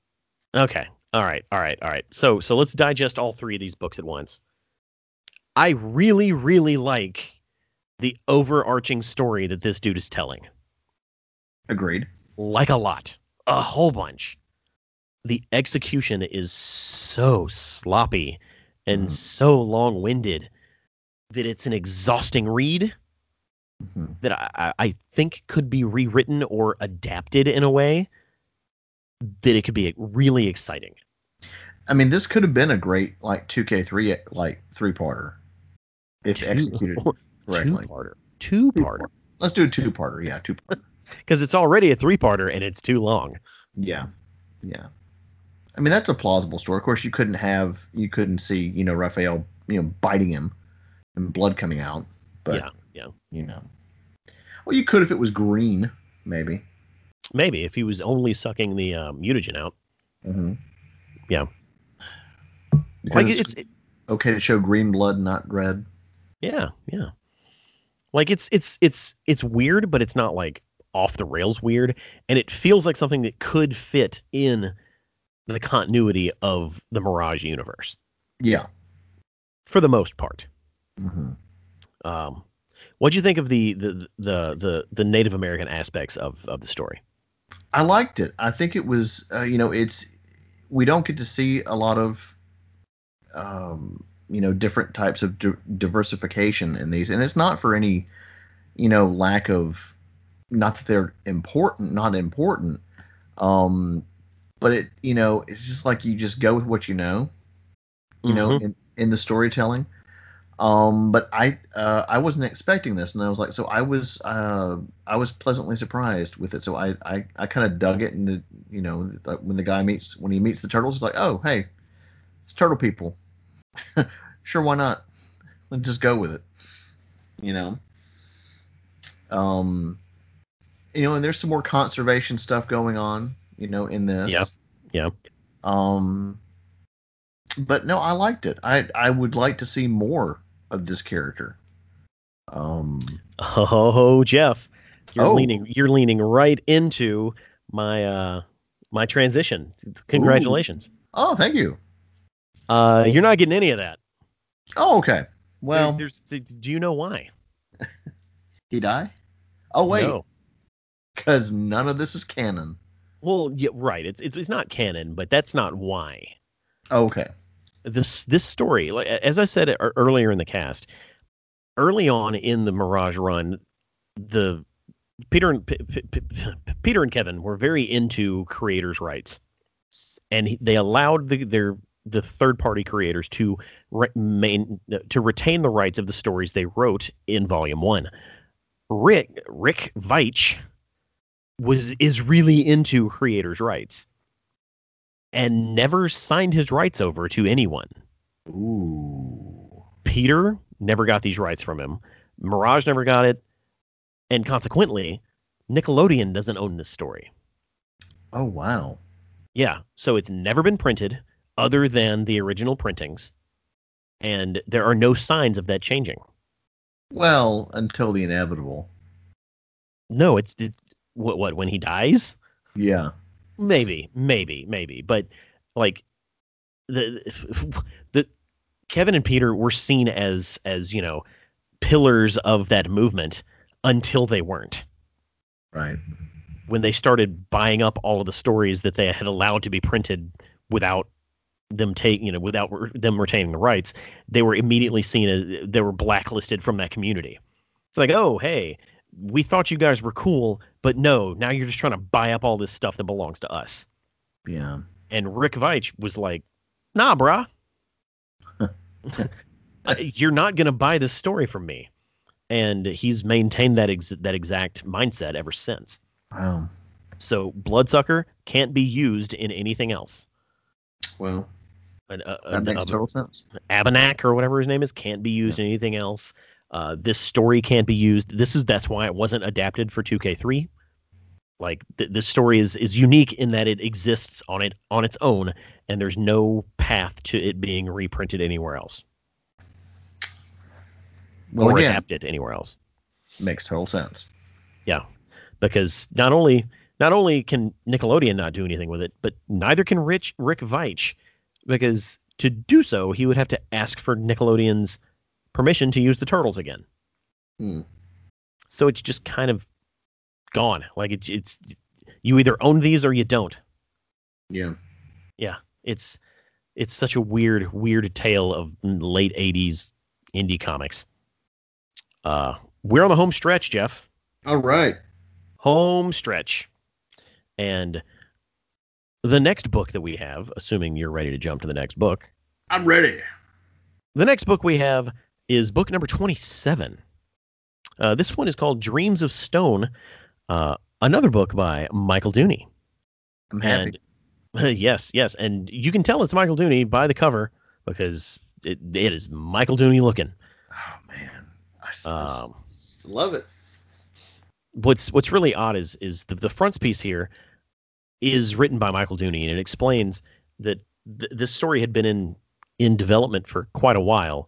okay. All right. All right. All right. So so let's digest all three of these books at once. I really really like the overarching story that this dude is telling. Agreed. Like a lot. A whole bunch. The execution is so sloppy and Mhm. so long-winded that it's an exhausting read hmm that I, I I think could be rewritten or adapted in a way that it could be really exciting. I mean, this could have been a great like 2K3 like three parter if Two- executed correctly. Two-parter. Two-parter. Let's do a two parter. Yeah, two parter. Because it's already a three-parter and it's too long. yeah, yeah. I mean, that's a plausible story. Of course, you couldn't have you couldn't see you know Raphael you know biting him and blood coming out, but yeah, yeah. you know, well, you could if it was green, maybe. Maybe if he was only sucking the uh, mutagen out. Mm-hmm. Yeah. Because Like it's, it's it, okay to show green blood, not red. Yeah, yeah. Like it's it's it's it's weird, but it's not like off the rails weird, and it feels like something that could fit in the continuity of the Mirage universe. Yeah. For the most part. Mm-hmm. Um, what do you think of the, the the the the Native American aspects of of the story? I liked it. I think it was, uh, you know, it's we don't get to see a lot of, um, you know, different types of di- diversification in these, and it's not for any, you know, lack of, not that they're important, not important, um, but it, you know, it's just like you just go with what you know, you mm-hmm. know, in, in the storytelling. Um, but I uh, I wasn't expecting this, and I was like, so I was uh, I was pleasantly surprised with it. So I I, I kind of dug it, and the you know when the guy meets when he meets the turtles, it's like, oh hey, it's turtle people. sure, why not? Let's just go with it. You know. Um, you know, and there's some more conservation stuff going on, you know, in this. Yeah. Yeah. Um, but no, I liked it. I I would like to see more of this character. Um, oh, Jeff, you're oh. leaning you're leaning right into my uh my transition. Congratulations. Ooh. Oh, thank you. Uh, you're not getting any of that. Oh, okay. Well, there, do you know why? he die? Oh wait. No. Because none of this is canon. Well, yeah, right. It's, it's it's not canon, but that's not why. Okay this this story, like as I said earlier in the cast, early on in the Mirage run, the Peter and P- P- P- Peter and Kevin were very into creators' rights, and they allowed the, their the third party creators to remain to retain the rights of the stories they wrote in Volume One. Rick Rick Veitch was is really into creators' rights and never signed his rights over to anyone. Ooh. Peter never got these rights from him. Mirage never got it. And consequently, Nickelodeon doesn't own this story. Oh, wow. Yeah. So it's never been printed other than the original printings. And there are no signs of that changing. Well, until the inevitable. No, it's, it's what, what, when he dies? Yeah. Maybe, maybe, maybe, but like the the Kevin and Peter were seen as as you know pillars of that movement until they weren't. Right. When they started buying up all of the stories that they had allowed to be printed without them take you know without them retaining the rights, they were immediately seen as they were blacklisted from that community. It's like, oh hey, we thought you guys were cool, but no, now you're just trying to buy up all this stuff that belongs to us. Yeah. And Rick Veitch was like, nah, brah. Uh, you're not going to buy this story from me. And he's maintained that ex- that exact mindset ever since. Wow. So Bloodsucker can't be used in anything else. Well, that makes total sense. Abanac or whatever his name is can't be used yeah. in anything else. Uh, this story can't be used. This is that's why it wasn't adapted for 2K3. Like th- this story is is unique in that it exists on it on its own, and there's no path to it being reprinted anywhere else. Well, or again, adapted anywhere else. Makes total sense. Yeah, because not only not only can Nickelodeon not do anything with it, but neither can Rich Rick Veitch, because to do so he would have to ask for Nickelodeon's permission to use the turtles again. Hmm. So it's just kind of gone. Like it's it's you either own these or you don't. Yeah. Yeah. It's it's such a weird weird tale of late 80s indie comics. Uh we're on the home stretch, Jeff. All right. Home stretch. And the next book that we have, assuming you're ready to jump to the next book. I'm ready. The next book we have is book number 27. Uh, this one is called Dreams of Stone, uh, another book by Michael Dooney. I'm happy. And, yes, yes, and you can tell it's Michael Dooney by the cover because it, it is Michael Dooney looking. Oh man, I, um, I love it. What's What's really odd is is the, the frontispiece here is written by Michael Dooney, and it explains that th- this story had been in in development for quite a while,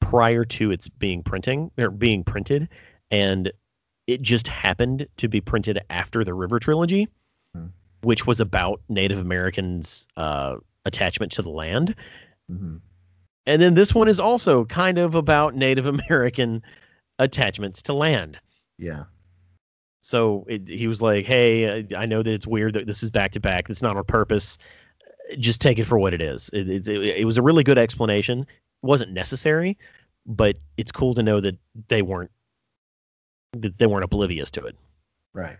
prior to its being printing or being printed, and it just happened to be printed after the River trilogy, hmm. which was about Native Americans' uh, attachment to the land. Mm-hmm. And then this one is also kind of about Native American attachments to land. Yeah. So it, he was like, "Hey, I know that it's weird that this is back to back. It's not on purpose. Just take it for what it is." It, it, it was a really good explanation. It wasn't necessary, but it's cool to know that they weren't that they weren't oblivious to it. Right.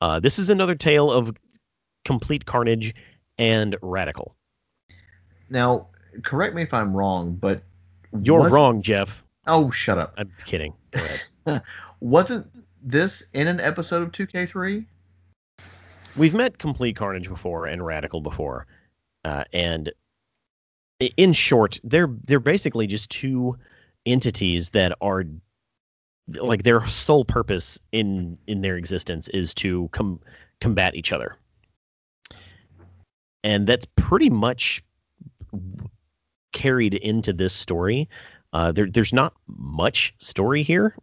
Uh, this is another tale of complete carnage and radical. Now, correct me if I'm wrong, but you're was... wrong, Jeff. Oh, shut up. I'm kidding. Wasn't this in an episode of 2K3? We've met Complete Carnage before and Radical before, uh, and in short, they're they're basically just two entities that are like their sole purpose in in their existence is to com- combat each other, and that's pretty much carried into this story. Uh, there, there's not much story here.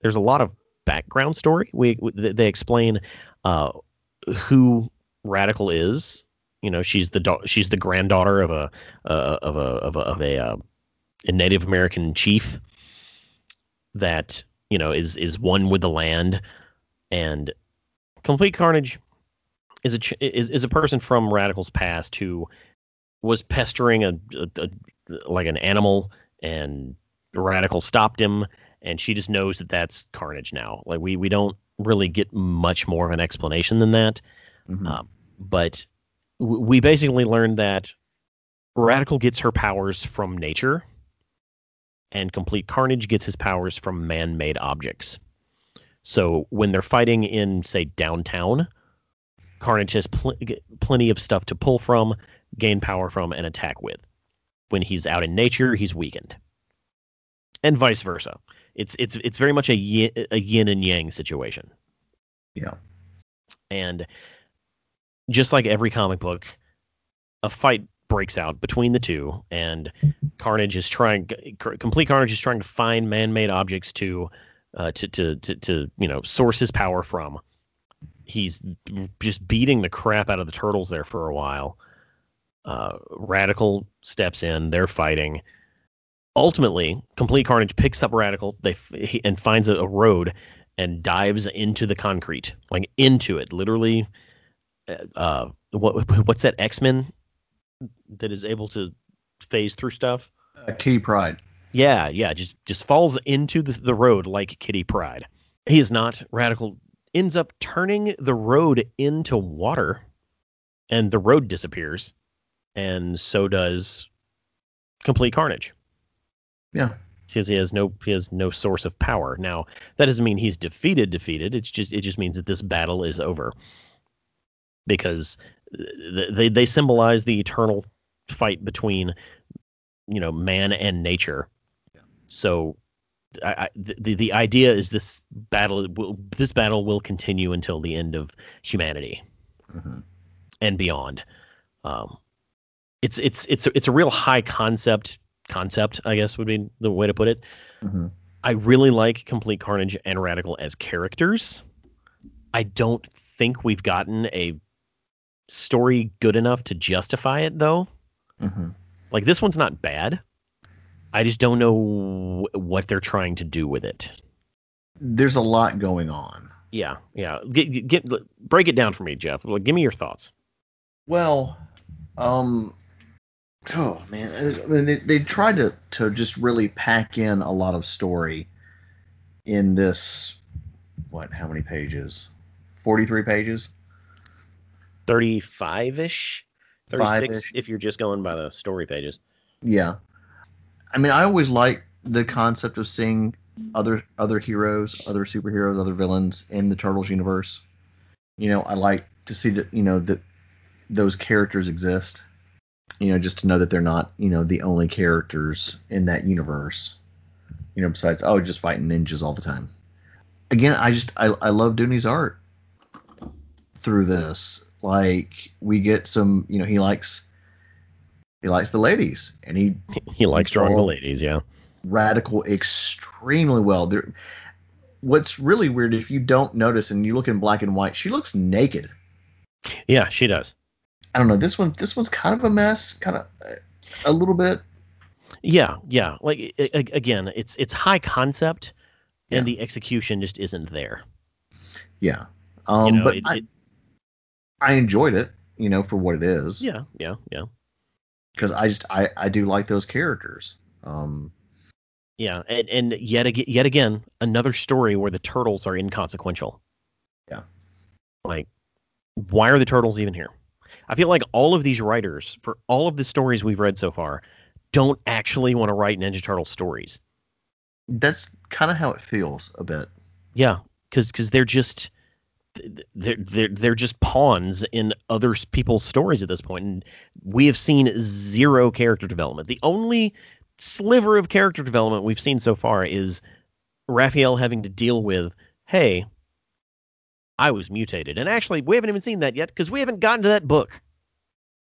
There's a lot of background story. We, we they explain uh, who Radical is. You know, she's the she's the granddaughter of a uh, of a of a, of a, uh, a Native American chief that you know is is one with the land, and Complete Carnage is a ch- is is a person from Radical's past who was pestering a, a, a like an animal and Radical stopped him and she just knows that that's Carnage now. Like we we don't really get much more of an explanation than that. Mm-hmm. Uh, but we basically learned that Radical gets her powers from nature, and Complete Carnage gets his powers from man-made objects. So when they're fighting in, say, downtown, Carnage has pl- plenty of stuff to pull from, gain power from, and attack with. When he's out in nature, he's weakened, and vice versa. It's it's it's very much a yin, a yin and yang situation. Yeah. And just like every comic book, a fight breaks out between the two, and Carnage is trying, complete Carnage is trying to find man-made objects to, uh, to, to, to, to, you know, source his power from. He's just beating the crap out of the turtles there for a while. Uh, Radical steps in, they're fighting, ultimately, Complete Carnage picks up Radical they and finds a, a road and dives into the concrete, like into it, literally. Uh, uh what what's that X Men that is able to phase through stuff? Uh, Kitty Pryde. Yeah, yeah, just just falls into the, the road like Kitty Pryde. He is not radical. Ends up turning the road into water, and the road disappears, and so does Complete Carnage. Yeah. Because he has no he has no source of power. Now that doesn't mean he's defeated. Defeated. It's just it just means that this battle is over. Because they they symbolize the eternal fight between you know man and nature. Yeah. So I, I, the the idea is this battle will this battle will continue until the end of humanity mm-hmm. and beyond. Um, it's it's it's it's a real high concept concept, I guess would be the way to put it. Mm-hmm. I really like Complete Carnage and Radical as characters. I don't think we've gotten a story good enough to justify it though. Mm-hmm. Like this one's not bad. I just don't know what they're trying to do with it. There's a lot going on. Yeah, yeah. Get, get, break it down for me, Jeff. Like, give me your thoughts. Well, um, oh man, I mean, they, they tried to to just really pack in a lot of story in this. What? How many pages? Forty three pages. Thirty five ish. Thirty six if you're just going by the story pages. Yeah. I mean, I always like the concept of seeing other other heroes, other superheroes, other villains in the Turtles universe. You know, I like to see that you know that those characters exist you know, just to know that they're not, you know, the only characters in that universe. You know, besides oh, just fighting ninjas all the time. Again, I just I I love Dooney's art through this. Like we get some, you know, he likes he likes the ladies and he he likes drawing the ladies, yeah. Radical extremely well. There what's really weird if you don't notice and you look in black and white, she looks naked. Yeah, she does. I don't know. This one, this one's kind of a mess, kind of a little bit. Yeah, yeah. Like again, it's it's high concept, and yeah. the execution just isn't there. Yeah. Um, you know, but it, I, it, I enjoyed it, you know, for what it is. Yeah, yeah, yeah. Because I just I I do like those characters. Um. Yeah, and and yet again, yet again, another story where the turtles are inconsequential. Yeah. Like, why are the turtles even here? I feel like all of these writers, for all of the stories we've read so far, don't actually want to write Ninja Turtle stories. That's kind of how it feels a bit. Yeah, because because they're just they're, they're they're just pawns in other people's stories at this point, and we have seen zero character development. The only sliver of character development we've seen so far is Raphael having to deal with, hey, I was mutated. And actually, we haven't even seen that yet because we haven't gotten to that book.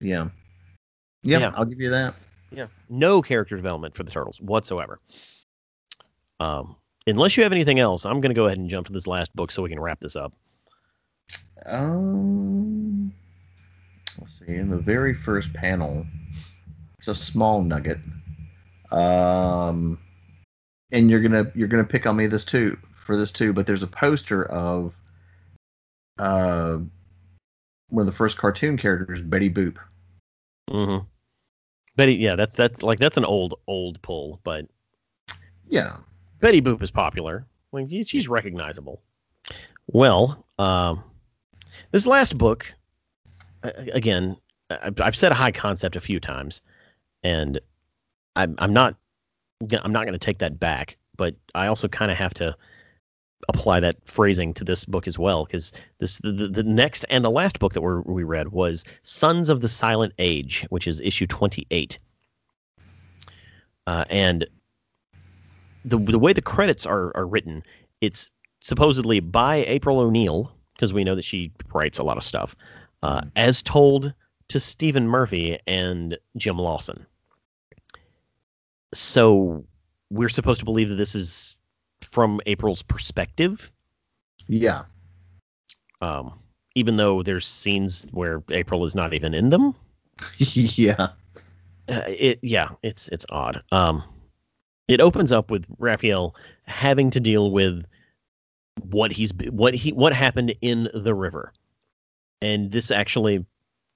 Yeah. yeah. yeah. I'll give you that. Yeah. No character development for the turtles whatsoever. Um, unless you have anything else, I'm going to go ahead and jump to this last book so we can wrap this up. Um, let's see. In the very first panel, it's a small nugget. Um, and you're gonna you're gonna pick on me this too for this too, but there's a poster of uh, one of the first cartoon characters, Betty Boop. Mm-hmm. Betty, yeah, that's that's like that's an old old pull, but yeah, Betty Boop is popular. Like she's recognizable. Well, um, this last book, again, I've said a high concept a few times, and I'm, I'm not I'm not going to take that back, but I also kind of have to apply that phrasing to this book as well because this the, the, next and the last book that we we read was Sons of the Silent Age, which is issue 28. Uh, and the the way the credits are are written, it's supposedly by April O'Neil because we know that she writes a lot of stuff, uh, as told to Stephen Murphy and Jim Lawson. So we're supposed to believe that this is from April's perspective. Yeah. Um, even though there's scenes where April is not even in them. yeah. Uh, it yeah, it's it's odd. Um, it opens up with Raphael having to deal with what he's what he what happened in the river, and this actually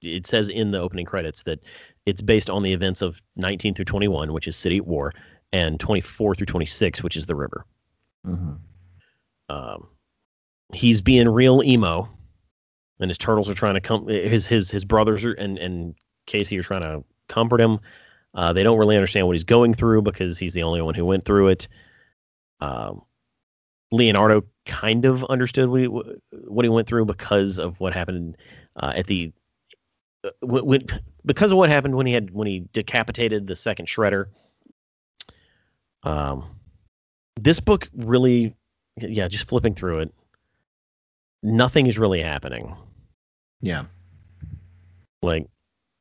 it says in the opening credits that it's based on the events of 19 through 21, which is City at War, and 24 through 26, which is the river. Mm-hmm. Um, he's being real emo, and his turtles are trying to come. His his his brothers are, and and Casey are trying to comfort him. Uh, they don't really understand what he's going through because he's the only one who went through it. Um, Leonardo kind of understood what he what he went through because of what happened uh, at the uh, when, because of what happened when he had when he decapitated the second shredder. Um, this book really, yeah, just flipping through it, nothing is really happening. Yeah. Like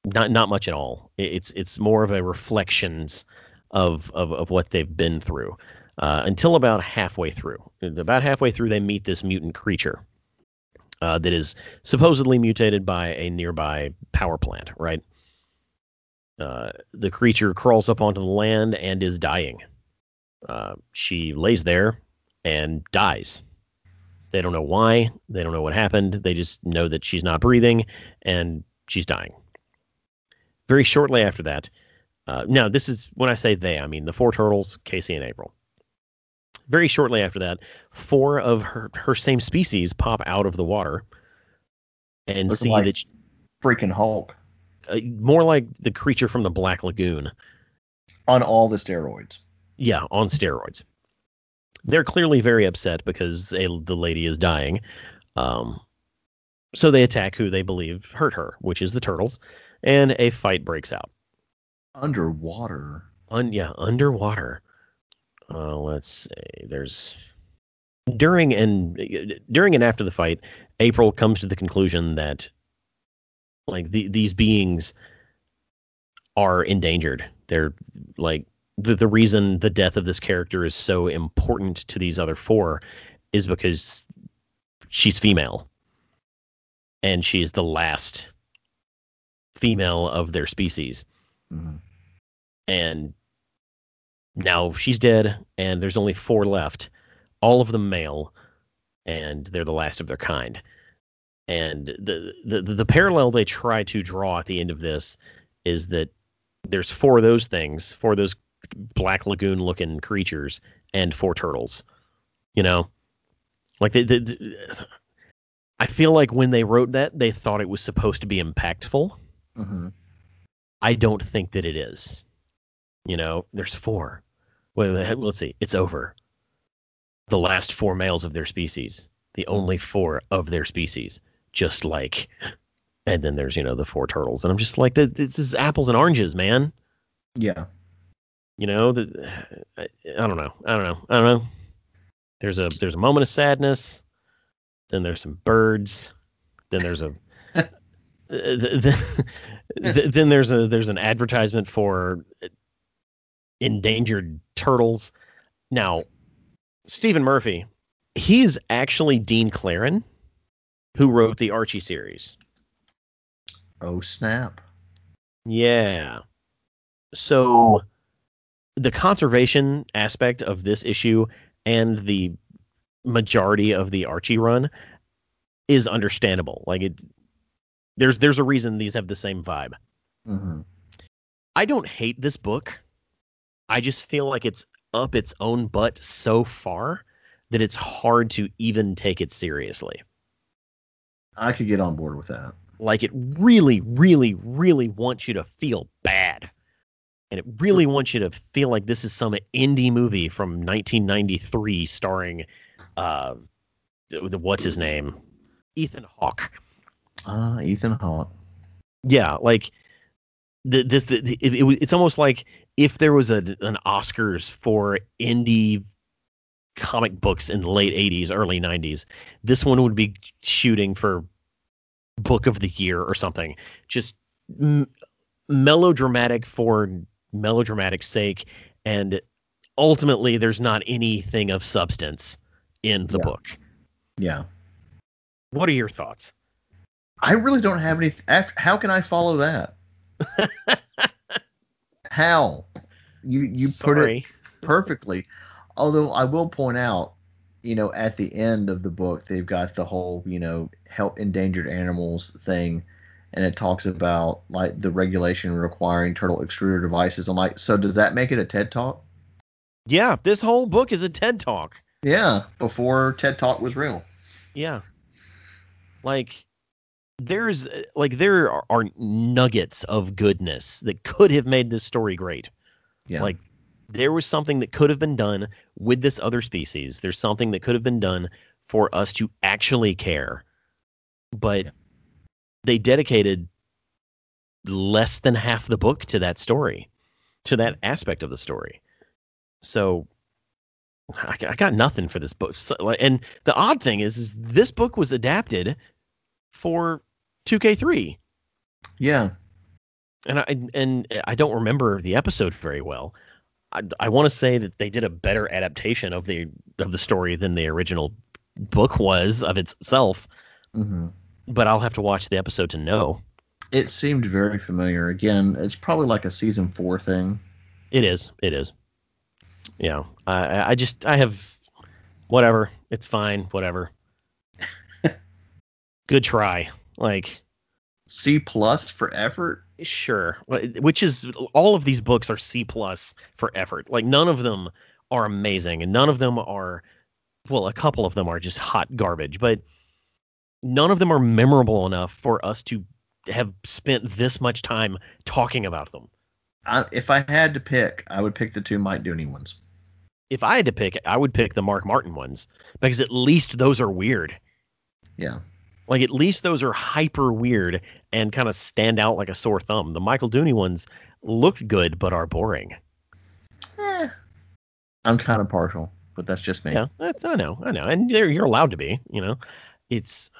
not not much at all. It's it's more of a reflections of of, of what they've been through. Uh, until about halfway through. About halfway through, they meet this mutant creature uh, that is supposedly mutated by a nearby power plant. Right. Uh, the creature crawls up onto the land and is dying. Uh, she lays there and dies. They don't know why. They don't know what happened. They just know that she's not breathing and she's dying. Very shortly after that, uh, now this is when I say they, I mean the four turtles, Casey and April. Very shortly after that, four of her, her same species pop out of the water and Looking see like that she, freaking Hulk. Uh, more like the creature from the Black Lagoon. On all the steroids. Yeah, on steroids. They're clearly very upset because a, the lady is dying. Um, so they attack who they believe hurt her, which is the turtles, and a fight breaks out. Underwater. Un, yeah, underwater. Uh, let's see. There's during and during and after the fight, April comes to the conclusion that like the, these beings are endangered. They're like the, the reason the death of this character is so important to these other four is because she's female and she's the last female of their species. Mhm. And now she's dead, and there's only four left, all of them male, and they're the last of their kind. And the the the parallel they try to draw at the end of this is that there's four of those things, four of those black lagoon looking creatures, and four turtles. You know, like the, the, the I feel like when they wrote that, they thought it was supposed to be impactful. Mhm. I don't think that it is. You know, there's four. Well, let's see. It's over. The last four males of their species. The only four of their species. Just like, and then there's you know the four turtles, and I'm just like, this is apples and oranges, man. Yeah. You know, the, I, I don't know. I don't know. I don't know. There's a there's a moment of sadness. Then there's some birds. Then there's a th- th- th- then there's a there's an advertisement for endangered turtles. Now, Stephen Murphy, he is actually Dean Clarrain, who wrote the Archie series. Oh snap. Yeah. So the conservation aspect of this issue and the majority of the Archie run is understandable. Like it there's there's a reason these have the same vibe. hmm I don't hate this book. I just feel like it's up its own butt so far that it's hard to even take it seriously. I could get on board with that. Like it really, really, really wants you to feel bad. And it really wants you to feel like this is some indie movie from 1993 starring uh the, what's his name? Ethan Hawke. Ah, Ethan Hawke. Yeah, like the, this the, it, it, it's almost like if there was a, an Oscars for indie comic books in the late 80s, early 90s, this one would be shooting for book of the year or something. Just m- melodramatic for melodramatic sake and ultimately there's not anything of substance in the Yeah. book. Yeah. What are your thoughts? I really don't have any. How can I follow that? How? You you put it perfectly. Although I will point out, you know, at the end of the book, they've got the whole, you know, help endangered animals thing, and it talks about like the regulation requiring turtle extruder devices. I'm like, so does that make it a TED talk? Yeah, this whole book is a TED talk. Yeah, before TED Talk was real. Yeah. Like there's like there are, are nuggets of goodness that could have made this story great. Yeah. Like there was something that could have been done with this other species. There's something that could have been done for us to actually care. But they dedicated less than half the book to that story, to that aspect of the story. So I, I got nothing for this book. So, and the odd thing is, is this book was adapted for 2K3 yeah. and I and I don't remember the episode very well. I, I want to say that they did a better adaptation of the of the story than the original book was of itself, hmm but I'll have to watch the episode to know. It seemed very familiar. Again, it's probably like a season four thing. It is. It is. Yeah. I I- I just I have whatever. It's fine. Whatever. Good try. Like C plus for effort. sure which is all of these books are c plus for effort like none of them are amazing and none of them are well a couple of them are just hot garbage but none of them are memorable enough for us to have spent this much time talking about them I, if I had to pick, I would pick the two Mike Dooney ones. if i had to pick i would pick the mark martin ones because at least those are weird Yeah. like at least those are hyper weird and kind of stand out like a sore thumb the michael dooney ones look good but are boring Eh, I'm kind of partial, but that's just me. Yeah, that's, I know, I know, and you're, you're allowed to be. You know, it's.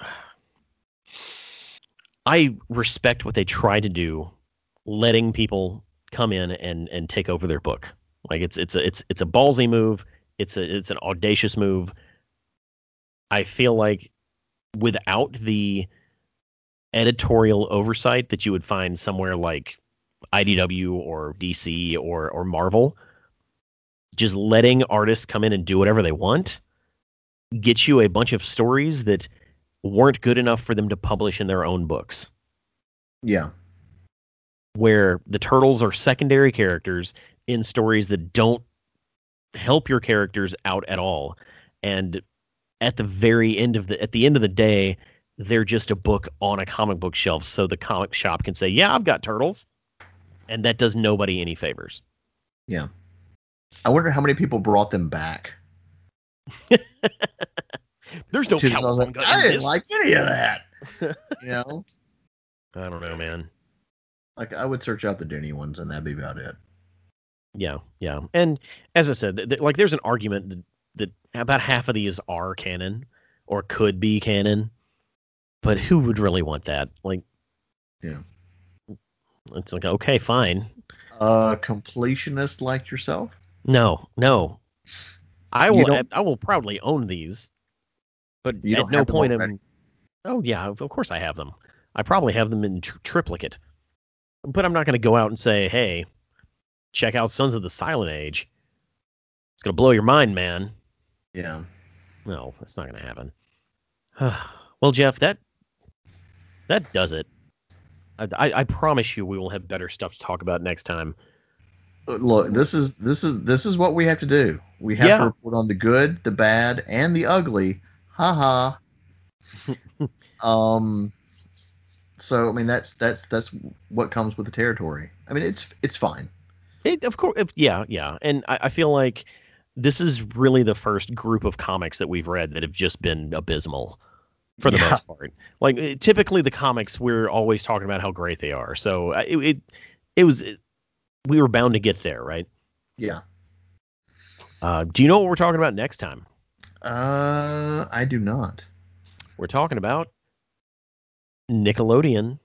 I respect what they try to do, letting people come in and and take over their book. Like it's it's a it's it's a ballsy move. It's a it's an audacious move. I feel like without the editorial oversight that you would find somewhere like IDW or DC or or Marvel, just letting artists come in and do whatever they want, get you a bunch of stories that weren't good enough for them to publish in their own books. Yeah. Where the turtles are secondary characters in stories that don't help your characters out at all. And at the very end of the at the end of the day, they're just a book on a comic book shelf so the comic shop can say, "Yeah, I've got turtles." And that does nobody any favors. Yeah. I wonder how many people brought them back. There's no cowabunga like, I didn't like any of that. you know, I don't know, man. like I would search out the Dooney ones, and that'd be about it. Yeah, yeah. And as I said, th- th- like there's an argument that, that about half of these are canon or could be canon, but who would really want that? Like, Yeah. it's like okay, fine. Uh, completionist like yourself? No, no. I You will. I will proudly own these, but You at no point am. Oh yeah, of course I have them. I probably have them in tr- triplicate, but I'm not going to go out and say, "Hey, check out Sons of the Silent Age." It's gonna blow your mind, man. Yeah. No, that's not going to happen. well, Jeff, that that does it. I, I, I promise you, we will have better stuff to talk about next time. Uh, Look, this is this is this is what we have to do. We have Yeah. to report on the good, the bad, and the ugly. Ha ha. um. So I mean that's that's that's what comes with the territory. I mean it's it's fine. It, of course, if, yeah, yeah, and I, I feel like this is really the first group of comics that we've read that have just been abysmal for the Yeah. most part. Like eh, typically the comics, we're always talking about how great they are. So it it, it was it, we were bound to get there, right? Yeah. Uh, do you know what we're talking about next time? Uh, I do not. We're talking about Nickelodeon.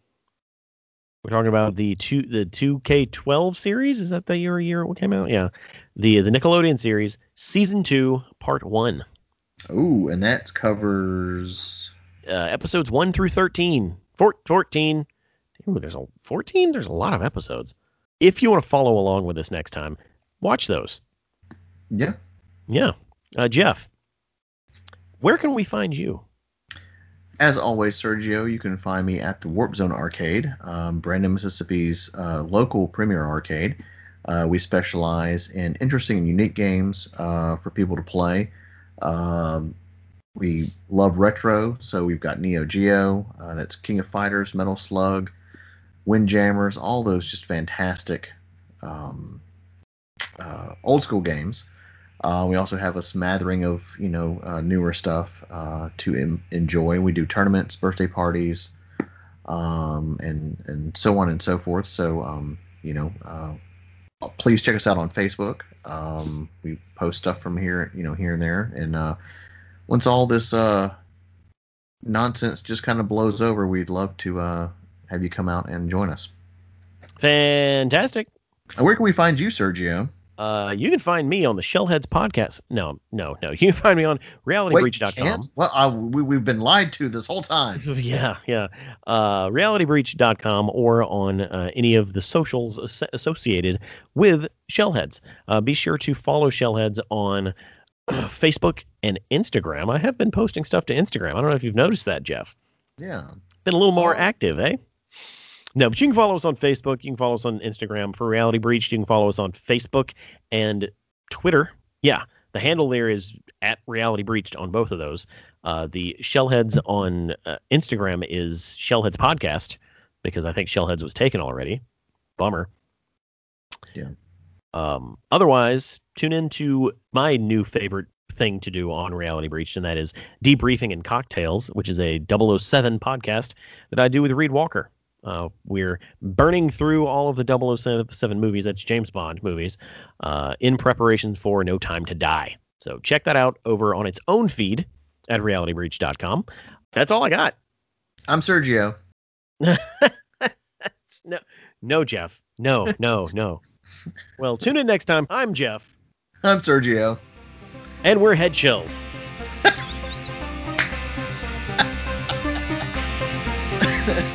We're talking about the two the 2K12 series. Is that the year year what came out? Yeah, the the Nickelodeon series, season two, part one, Ooh, and that covers. uh, episodes one through 13. Four, 14. Ooh, there's a 14. There's a lot of episodes. If you want to follow along with us next time, watch those. Yeah. Yeah, uh, Jeff, where can we find you? As always, Sergio, you can find me at the Warp Zone Arcade, um, Brandon, Mississippi's uh, local premier arcade. Uh, we specialize in interesting and unique games uh, for people to play. Um, we love retro, so we've got Neo Geo, uh, that's King of Fighters, Metal Slug, Windjammers, all those just fantastic um, uh, old school games. Uh, we also have a smattering of you know uh, newer stuff uh, to em- enjoy. We do tournaments, birthday parties, um, and and so on and so forth. So um, you know, uh, please check us out on Facebook. Um, we post stuff from here, you know, here and there. And uh, once all this uh, nonsense just kind of blows over, we'd love to uh, have you come out and join us. Fantastic. Where can we find you, Sergio? Uh, you can find me on the Shellheads podcast. No, no, no. You can find me on realitybreach.com. Well, uh, we, we've been lied to this whole time. Yeah, yeah. Uh, realitybreach.com or on uh, any of the socials as- associated with Shellheads. Uh, be sure to follow Shellheads on Facebook and Instagram. I have been posting stuff to Instagram. I don't know if you've noticed that, Jeff. Yeah. Been a little more active, eh? No, but you can follow us on Facebook. You can follow us on Instagram. For Reality Breach, you can follow us on Facebook and Twitter. Yeah, the handle there is at Reality Breached on both of those. Uh, the Shellheads on uh, Instagram is Shellheads Podcast because I think Shellheads was taken already. Bummer. Yeah. Um, otherwise, tune in to my new favorite thing to do on Reality Breached, and that is Debriefing and Cocktails, which is a 007 podcast that I do with Reed Walker. Uh, we're burning through all of the 007 movies, that's James Bond movies, uh, in preparation for No Time to Die. So check that out over on its own feed at realitybreach.com. That's all I got. I'm Sergio. no, no, Jeff. No, no, no. well, tune in next time. I'm Jeff. I'm Sergio. And we're head chills.